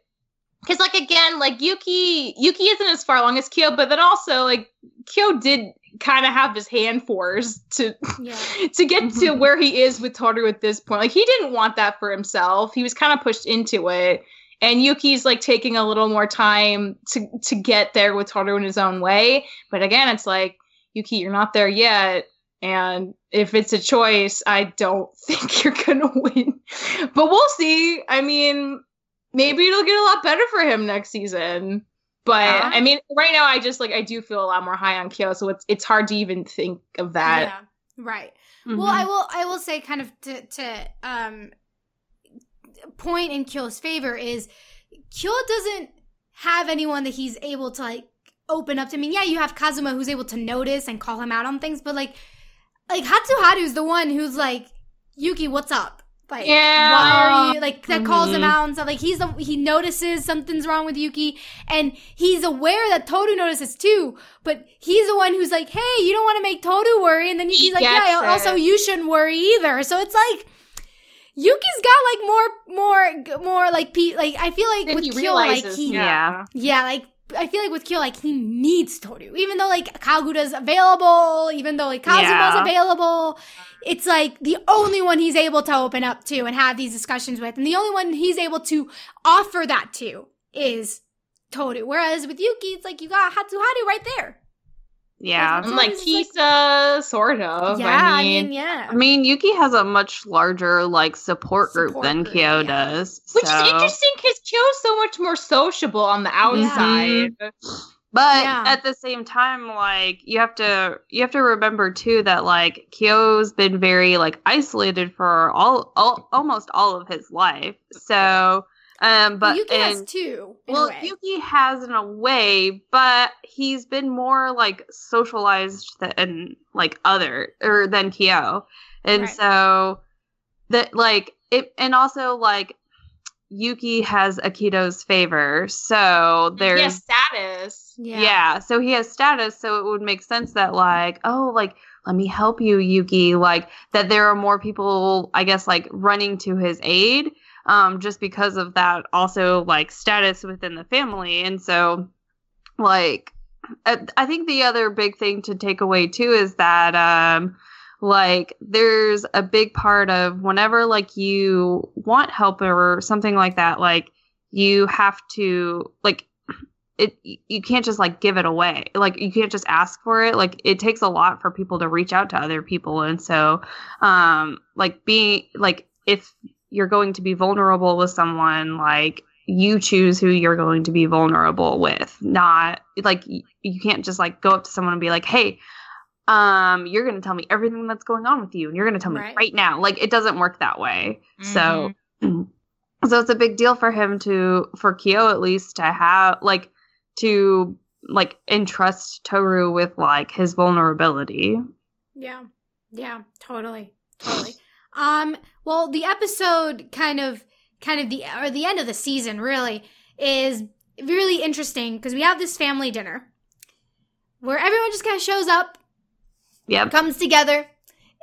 because like again like Yuki Yuki isn't as far along as Kyo but then also like Kyo did kind of have his hand forced to yeah. *laughs* to get to *laughs* where he is with Toru at this point like he didn't want that for himself he was kind of pushed into it and Yuki's like taking a little more time to to get there with Toru in his own way. But again, it's like Yuki, you're not there yet. And if it's a choice, I don't *laughs* think you're gonna win. But we'll see. I mean, maybe it'll get a lot better for him next season. But uh-huh. I mean, right now I just like I do feel a lot more high on Kyo, so it's it's hard to even think of that. Yeah, right. Mm-hmm. Well, I will I will say kind of to to um point in Kyo's favor is Kyo doesn't have anyone that he's able to like open up to. I mean, yeah, you have Kazuma who's able to notice and call him out on things, but like like Hatsuharu's the one who's like, Yuki, what's up? Like, yeah. why are you like that? Calls mm-hmm. him out and stuff. Like, he's the he notices something's wrong with Yuki, and he's aware that Toru notices too. But he's the one who's like, "Hey, you don't want to make Toru worry," and then Yuki's like, "Yeah, it. also you shouldn't worry either." So it's like Yuki's got like more, more, more like pe- like I feel like with Kyo, like he, yeah, yeah, like I feel like with Kyo, like he needs Toru, even though like Kagura's available, even though like Kazuma's yeah. available. It's like the only one he's able to open up to and have these discussions with, and the only one he's able to offer that to is Toru. Whereas with Yuki, it's like you got Hatsuharu right there. Yeah, like Kisa, like, sort of. Yeah, I mean, I mean, yeah. I mean, Yuki has a much larger like support, support group than group, Kyo yeah. does, which so. is interesting because Kyo's so much more sociable on the outside. Mm-hmm. But yeah. at the same time, like you have to you have to remember too that like Kyo's been very like isolated for all, all almost all of his life. So um, but Yuki and, has two. Well, Yuki has in a way, but he's been more like socialized than like other or than Kyo, and right. so that like it, and also like Yuki has Akito's favor, so there's he status. Yeah. yeah, so he has status, so it would make sense that like, oh, like let me help you, Yuki. Like that, there are more people, I guess, like running to his aid um, just because of that also like status within the family. And so, like, I think the other big thing to take away too is that, um, like, there's a big part of whenever like you want help or something like that, like, you have to like it you can't just like give it away. Like you can't just ask for it. Like it takes a lot for people to reach out to other people. And so um like being like if you're going to be vulnerable with someone like you choose who you're going to be vulnerable with not like you can't just like go up to someone and be like hey um you're going to tell me everything that's going on with you and you're going to tell right. me right. now. Like it doesn't work that way. Mm-hmm. so so it's a big deal for him to for Kyo at least to have like to like entrust Toru with like his vulnerability. Yeah. Yeah. Totally. Totally um, well, the episode kind of, kind of the, or the end of the season really is really interesting because we have this family dinner where everyone just kind of shows up, yeah, comes together.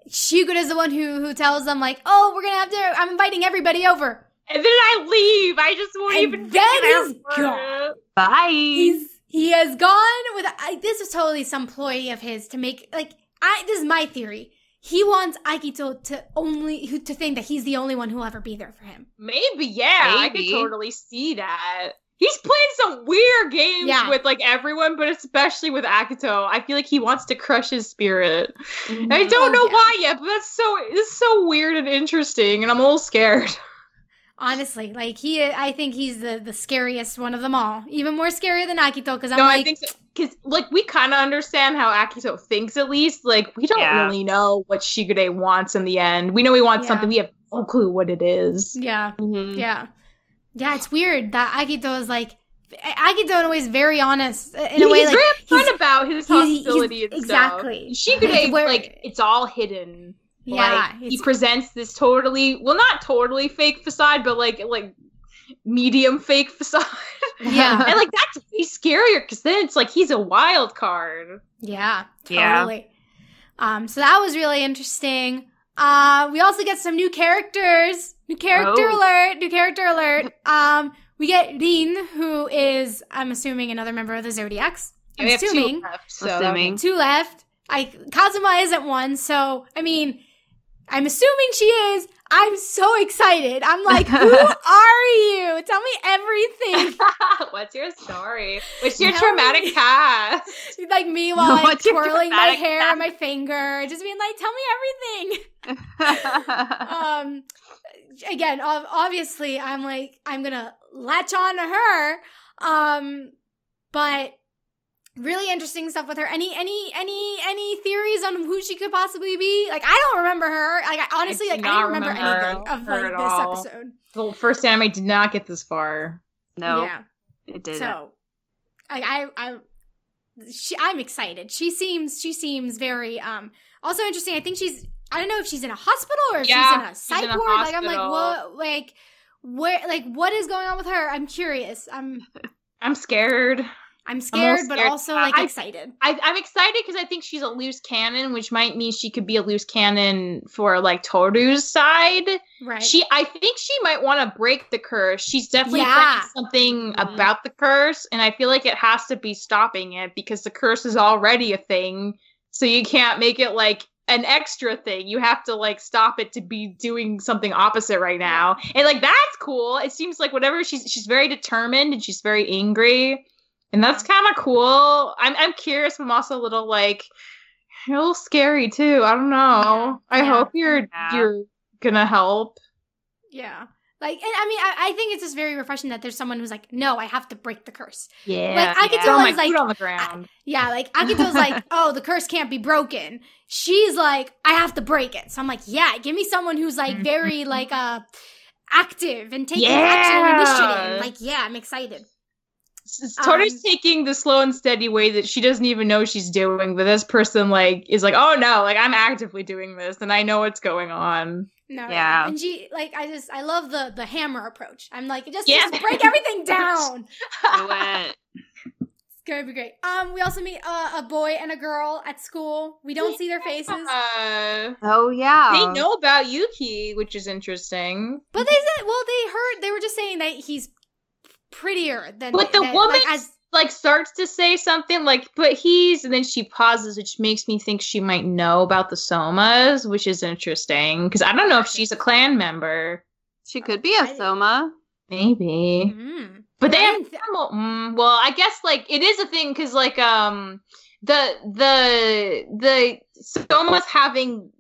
Shigure is the one who who tells them like, "Oh, we're gonna have to. I'm inviting everybody over." And then I leave. I just won't and even. Then he's gone. Bye. He's he has gone with. I, this is totally some ploy of his to make like. I this is my theory he wants Akito to only to think that he's the only one who'll ever be there for him. Maybe, yeah, Maybe. I could totally see that. he's playing some weird games Yeah. with like everyone, but especially with Akito. I feel like he wants to crush his spirit. Mm-hmm. I don't Oh, know yeah. why yet, but that's so it's so weird and interesting, and I'm a little scared. *laughs* Honestly, like he, I think he's the the scariest one of them all. Even more scary than Akito because I'm no, like, I think because like we kind of understand how Akito thinks at least. Like we don't Yeah. really know what Shigure wants in the end. We know he wants Yeah. something. We have no clue what it is. yeah, Mhm. yeah, yeah. It's weird that Akito is like, Akito in a way is very honest uh, in a He- way he's like very upfront he's- about his he's- he's- hostility exactly. stuff. Shigure, Where- like it's all hidden. Yeah, like, he presents this totally well, not totally fake facade, but like like medium fake facade. *laughs* Yeah. and like that's way scarier because then it's like he's a wild card. Yeah, Yeah. totally. Um, so that was really interesting. Uh, we also get some new characters. New character Oh. alert. New character alert. Um, we get Rin, who is, I'm assuming, another member of the Zodiacs. I'm We have two assuming left, so Assuming. two left. I Kazuma isn't one, so I mean, I'm assuming she is. I'm so excited. I'm like, who *laughs* are you? Tell me everything. *laughs* What's your story? What's your Tell traumatic me. past? *laughs* like me while like What's your twirling my hair back- on my finger, just being like, tell me everything. um, again, obviously, I'm like, I'm gonna latch on to her. Um, but really interesting stuff with her. Any, any, any, any theories on who she could possibly be? Like, I don't remember her. Like, I, honestly, do like, I didn't remember, remember anything of her like this all. episode. The first anime did not get this far. no, Yeah. it didn't. So, like, I, I, she, I'm excited. She seems, she seems very, um, also interesting. I think she's, I don't know if she's in a hospital or if Yeah, she's in a psych ward. Like, I'm like, what, like, where, like, what is going on with her? I'm curious. I'm, *laughs* I'm scared. I'm scared, but scared. also like I- excited. I, I'm excited because I think she's a loose cannon, which might mean she could be a loose cannon for like Toru's side. Right. She, I think she might want to break the curse. She's definitely Yeah. something Mhm. about the curse, and I feel like it has to be stopping it because the curse is already a thing. So you can't make it like an extra thing. You have to like stop it to be doing something opposite right now. And like that's cool. It seems like whatever she's she's very determined and she's very angry. And that's kind of cool. I'm I'm curious, but I'm also a little like a little scary too. I don't know. I Yeah. hope you're Yeah. you're gonna help. yeah. Like, and I mean, I, I think it's just very refreshing that there's someone who's like, no, I have to break the curse. Yeah. Like, I could yeah. tell Throw my like, food on the ground. Yeah, like I Akito's like, *laughs* oh, the curse can't be broken. She's like, I have to break it. So I'm like, yeah, give me someone who's like very like uh active and taking action and initiative. Like, yeah, I'm excited. S- s- Um, taking the slow and steady way that she doesn't even know she's doing, but this person like is like, oh no, like I'm actively doing this and I know what's going on. No, Yeah. And she like, I just, I love the the hammer approach. I'm like, just, Yeah. just break everything *laughs* down. Do it. It's gonna be great. Um, we also meet uh, a boy and a girl at school. We don't see their faces, Uh, Oh yeah. they know about Yuki, which is interesting. but they said, well, they heard they were just saying that he's prettier than. But the than- woman like, as like starts to say something like, but he's, and then she pauses, which makes me think she might know about the Somas, which is interesting because I don't know if she's a clan member. She could be a Soma. Maybe. Mm. But they have didn't well, mm, well, I guess like it is a thing because like um the the the somas having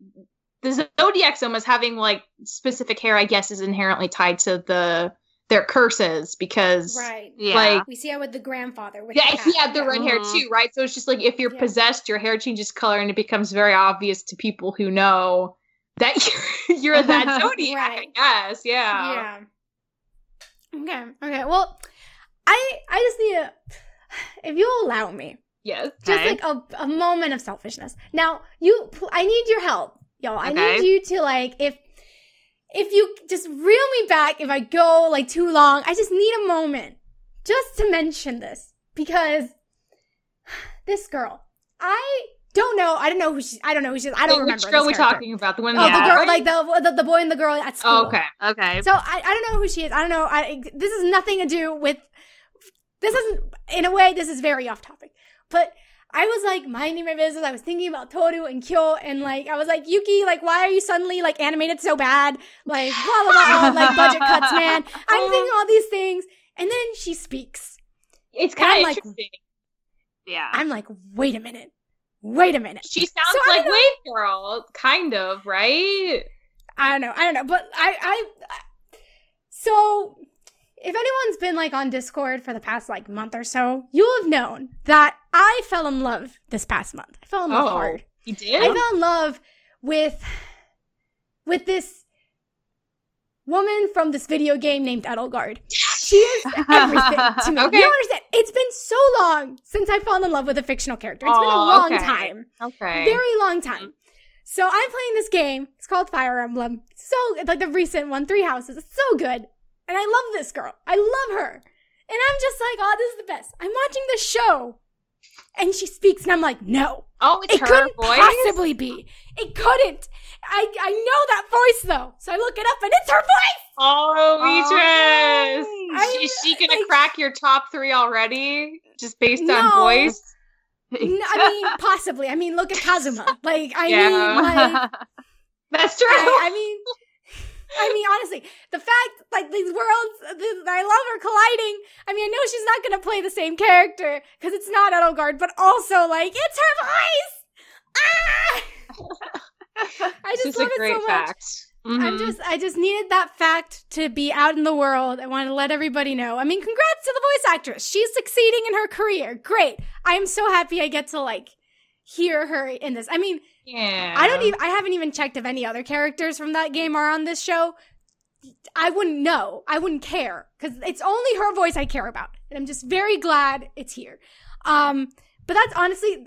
the zodiac somas having like specific hair, I guess, is inherently tied to the their curses because right. Yeah. Like- We see it with the grandfather. With yeah, the cat. yeah, the red hair Mhm. too, right? So it's just like if you're Yeah. possessed, your hair changes color, and it becomes very obvious to people who know that *laughs* you're, you're that *laughs* zodiac. Right. I guess, yeah. Yeah. Okay. Okay. Well, I I just need a if you'll allow me, Yes. just Okay. like a, a moment of selfishness. Now, you I need your help, yo. I Okay. need you to like if if you just reel me back if I go like too long. I just need a moment just to mention this because *sighs* this girl, I don't know. I don't know who she. I don't know who she is. I don't Wait, remember. Which girl we talking about? The one. Oh, in the girl, like the, the the boy and the girl at school. Oh, okay. Okay. So I, I don't know who she is. I don't know. I, this is nothing to do with. This isn't. In a way, this is very off topic. But I was like minding my business. I was thinking about Toru and Kyo, and like I was like Yuki, like why are you suddenly like animated so bad? Like blah blah blah. like budget cuts, man. I'm *laughs* thinking all these things, And then she speaks. It's kind of like- Yeah. I'm like, wait a minute. Wait a minute. She sounds So like don't. Wave Girl, kind of, right? I don't know. I don't know. But I, I, I- so if anyone's been like on Discord for the past like month or so, you'll have known that I fell in love this past month. I fell in love Oh. hard. You did? I fell in love with with this woman from this video game named Edelgard. She is everything *laughs* to me. Okay. You understand. It's been so long since I fallen in love with a fictional character. It's been a Oh, long okay. time. okay. Very long time. So I'm playing this game. It's called Fire Emblem. So like the recent one, Three Houses. It's so good. And I love this girl. I love her. And I'm just like, oh, this is the best. I'm watching the show. And she speaks, and I'm like, no. oh, it's It her couldn't voice. possibly be. It couldn't. I I know that voice though. So I look it up and it's her voice. Oh, Beatrice. I- Is she gonna like- crack your top three already? Just based No. on voice? I mean, *laughs* possibly. I mean, look at Kazuma. Like, I Yeah. mean, like, *laughs* That's true. I, I mean, I mean, honestly, the fact like these worlds, this, I love her colliding. I mean, I know she's not gonna play the same character because it's not Edelgard, but also like it's her voice. Ah! *laughs* I This just is love it so much. fact. I'm just, I just needed that fact to be out in the world. I wanted to let everybody know. I mean, congrats to the voice actress. She's succeeding in her career. Great. I am so happy I get to like hear her in this. I mean, yeah. I don't even I haven't even checked if any other characters from that game are on this show. I wouldn't know. I wouldn't care cuz it's only her voice I care about. And I'm just very glad it's here. Um but that's honestly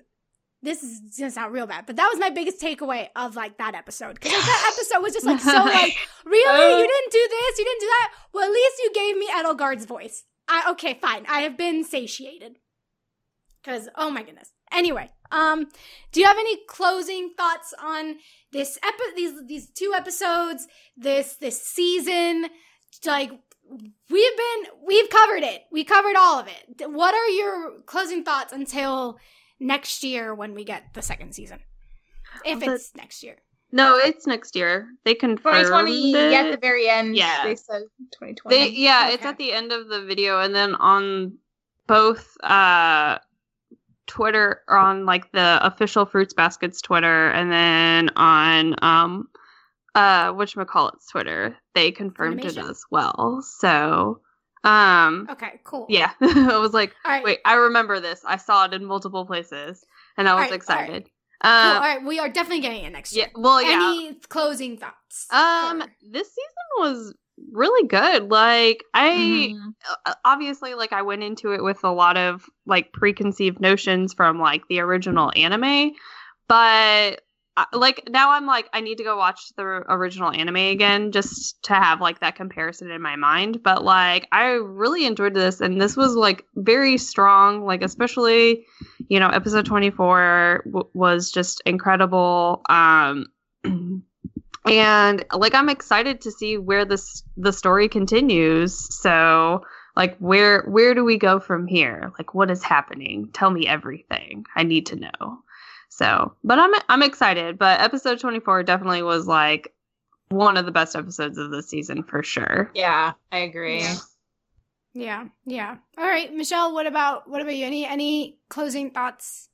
this is gonna sound real bad, but that was my biggest takeaway of like that episode. Cause like, that episode was just like so *laughs* like, really? Uh. you didn't do this, you didn't do that? Well at least you gave me Edelgard's voice. I okay, fine. I have been satiated. Cause oh my goodness. Anyway, um, do you have any closing thoughts on this epi- these these two episodes, this this season? Like we've been we've covered it. We covered all of it. What are your closing thoughts until next year when we get the second season? If Well, it's next year. no, it's next year. They confirmed 2020 it. at the very end. Yeah. They said 2020. They yeah, it's at the end of the video, and then on both uh Twitter or on like the official Fruits Baskets Twitter, and then on um uh whatchamacallit's Twitter, they confirmed it as well. So um Okay, cool. yeah, *laughs* I was like, right. wait, I remember this. I saw it in multiple places, and I was right, all right. excited. Cool. Um, all right, we are definitely getting it next year. yeah, well, yeah. Any closing thoughts? Um, for- this season was really good. Like I Mhm. uh, obviously like I went into it with a lot of like preconceived notions from like the original anime, but uh, like now I'm like I need to go watch the original anime again just to have like that comparison in my mind. But like I really enjoyed this, and this was like very strong. Like especially you know episode 24 w- was just incredible. Um. *clears throat* and like i'm excited to see where this the story continues so like where where do we go from here like what is happening tell me everything i need to know so but i'm i'm excited but episode 24 definitely was like one of the best episodes of the season for sure Yeah, I agree. Yeah. Yeah, yeah. All right, Michelle. What about what about you? Any any closing thoughts?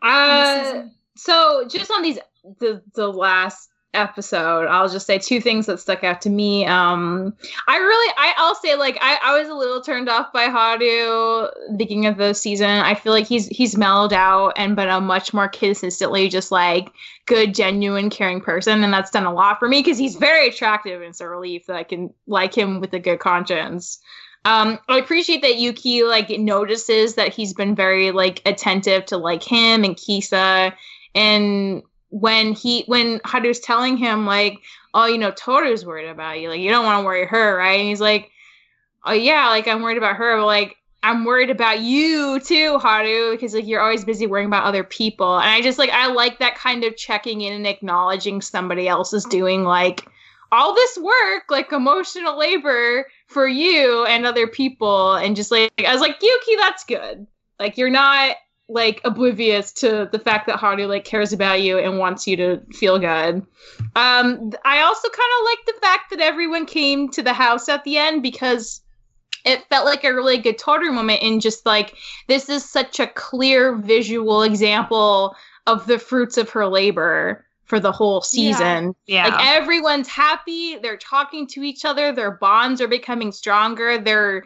Uh, so just on these the the last episode i'll just say two things that stuck out to me. Um i really i i'll say like i i was a little turned off by haru beginning of the season. I feel like he's he's mellowed out and been a much more consistently just like good genuine caring person and that's done a lot for me because he's very attractive and it's a relief that i can like him with a good conscience. Um i appreciate that yuki like notices that he's been very like attentive to like him and kisa and when he when Haru's telling him like, oh, you know, Toru's worried about you, like you don't want to worry her, right? And he's like, oh yeah, like I'm worried about her, but like I'm worried about you too, Haru, because like you're always busy worrying about other people. And I just like I like that kind of checking in and acknowledging somebody else is doing like all this work, like emotional labor for you and other people, and just like I was like, Yuki, that's good. Like you're not like oblivious to the fact that Haru like cares about you and wants you to feel good. Um, I also kind of like the fact that everyone came to the house at the end because it felt like a really good Toru moment in just like this is such a clear visual example of the fruits of her labor for the whole season. Yeah. Like everyone's happy, they're talking to each other, their bonds are becoming stronger. They're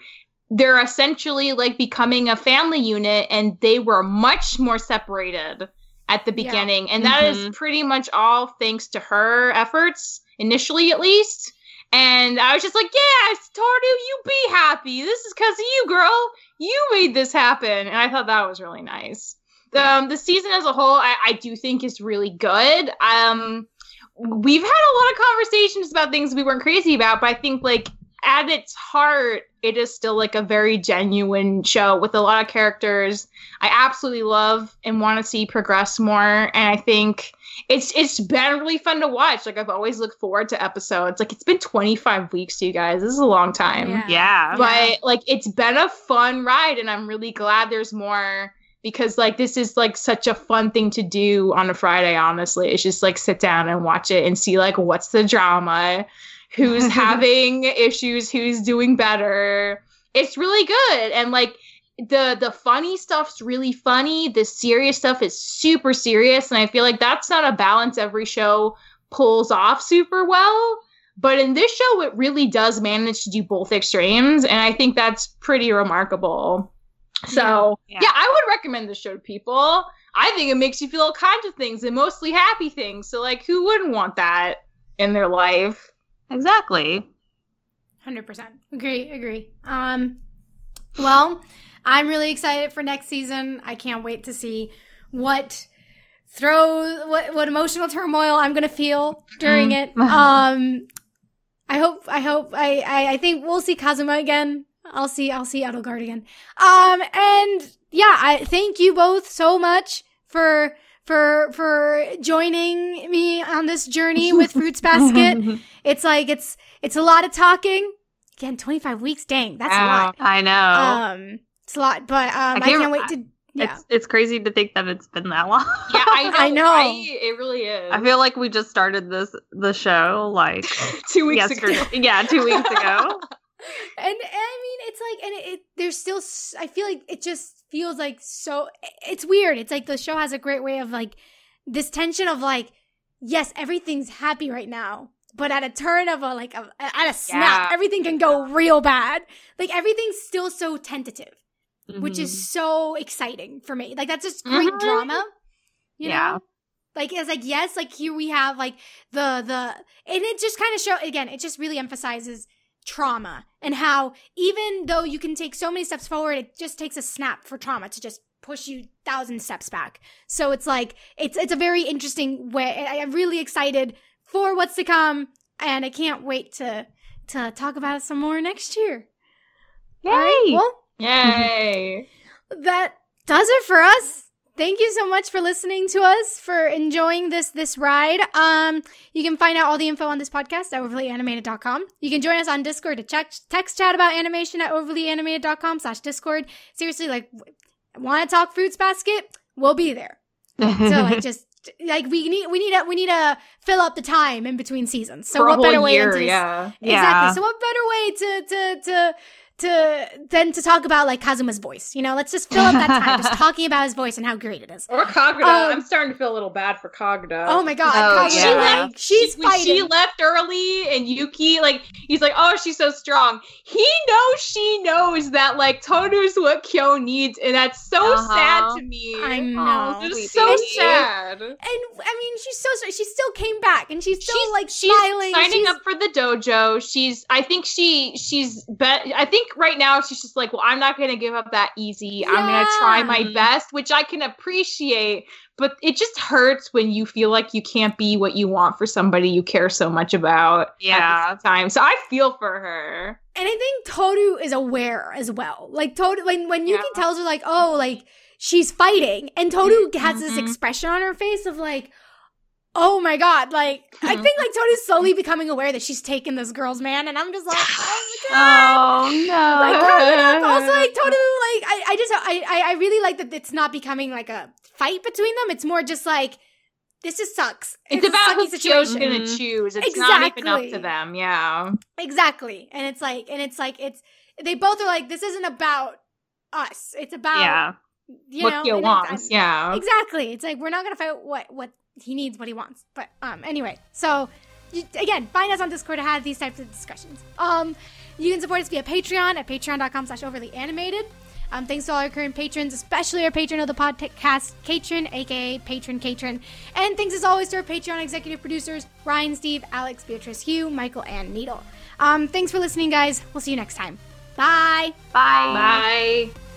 they're essentially like becoming a family unit and they were much more separated at the Yeah. beginning. And that is Mhm. pretty much all thanks to her efforts, initially at least. And I was just like, yes, Toru, you be happy. This is because of you, girl. You made this happen. And I thought that was really nice. Um, the season as a whole, I, I do think is really good. Um, we've had a lot of conversations about things we weren't crazy about, but I think like at its heart, it is still like a very genuine show with a lot of characters I absolutely love and want to see progress more. And I think it's it's been really fun to watch. Like I've always looked forward to episodes. Like it's been 25 weeks, you guys. This is a long time. Yeah. Yeah. But like it's been a fun ride and I'm really glad there's more because like this is like such a fun thing to do on a Friday, honestly. It's just like sit down and watch it and see like what's the drama, who's *laughs* having issues, who's doing better. It's really good. And like the the funny stuff's really funny. The serious stuff is super serious. And I feel like that's not a balance every show pulls off super well. But in this show, it really does manage to do both extremes, and I think that's pretty remarkable. So, Yeah. yeah, I would recommend this show to people. I think it makes you feel all kinds of things and mostly happy things. So, like, who wouldn't want that in their life? Exactly. Hundred percent agree. Agree. Um, well, I'm really excited for next season. I can't wait to see what throw what what emotional turmoil I'm gonna feel during Mm. it. *laughs* Um, I hope. I hope. I, I I think we'll see Kazuma again. I'll see. I'll see Edelgard again. Um, and yeah, I thank you both so much for for for joining me on this journey with Fruits Basket. *laughs* It's like it's it's a lot of talking. Again, 25 weeks. Dang, that's a lot. I know. Um, it's a lot, but um, I can't- can't, wait to. Yeah, It's it's crazy to think that it's been that long. Yeah, I *laughs* know. I know. right? It really is. I feel like we just started this the show like *laughs* two weeks yesterday. ago. Yeah, two weeks ago. And, and I mean, it's like, and it, it there's still. I feel like it just feels like so. It's weird. It's like the show has a great way of like this tension of like, yes, everything's happy right now. But at a turn of a like a, at a snap, Yeah. everything can go real bad. Like everything's still so tentative. which Mhm. is so exciting for me. Like that's just great Mhm. drama. You Yeah. know? Like it's like yes, like here we have like the the and it just kind of show again, it just really emphasizes trauma and how even though you can take so many steps forward, it just takes a snap for trauma to just push you thousand steps back. So it's like it's it's a very interesting way. I, I'm really excited for what's to come, and I can't wait to to talk about it some more next year. All right, Yay! well, Yay. *laughs* that does it for us. Thank you so much for listening to us, for enjoying this this ride. Um, you can find out all the info on this podcast at overlyanimated.com. You can join us on Discord to check, text chat about animation at overlyanimated.com slash Discord. Seriously, like, want to talk Fruits Basket? We'll be there. So like, *laughs* just like we need we need to we need to fill up the time in between seasons. So For a what better way year, to yeah. Exactly. Yeah. So what better way to to to to than to talk about like Kazuma's voice? You know, let's just fill up that time just *laughs* talking about his voice and how great it is. Or Kagura. Um, I'm starting to feel a little bad for Kagura. Oh my god, Oh, Kagura, yeah. like, she's when fighting. she left early and Yuki, like, he's like, oh, she's so strong. He knows she knows that, like, Toru's what Kyo needs, and that's so Uh-huh. sad to me. I Aw, know. It's sweet so baby. sad. and I mean, she's so sweet. She still came back, and she's still she's like she's smiling. signing she's, up for the dojo. She's I think she she's bet I think right now she's just like, well, I'm not gonna give up that easy. I'm gonna try my best, which I can appreciate. But it just hurts when you feel like you can't be what you want for somebody you care so much about. Yeah. Time. So I feel for her. And I think Toru is aware as well. Like Toru, when when Yuki Yeah. tells her like, oh, like she's fighting, and Toru has this Mhm. expression on her face of like, oh my god, like I Mhm. think like Toru's slowly becoming aware that she's taken this girl's man, and I'm just like, *laughs* oh my god. Oh Like, no. growing up, also like *laughs* Toru, like I, I just I, I I really like that it's not becoming like a fight between them. It's more just like this just sucks. It's, a about who sucky Kyo's situation. gonna choose. It's not even up Exactly. to them. Yeah. Exactly. And it's like and it's like it's they both are like, this isn't about us. It's about yeah. you what know Kyo and wants. Yeah. Exactly. It's like we're not gonna fight what what he needs, what he wants. But um, anyway, so you, again, find us on Discord to have these types of discussions. Um, you can support us via Patreon at patreon.com/slash overly animated. Um, thanks to all our current patrons, especially our patron of the podcast, Katrin, aka Patron Katrin. And thanks as always to our Patreon executive producers, Ryan, Steve, Alex, Beatrice, Hugh, Michael, and Needle. Um, thanks for listening, guys. We'll see you next time. Bye. Bye. Bye.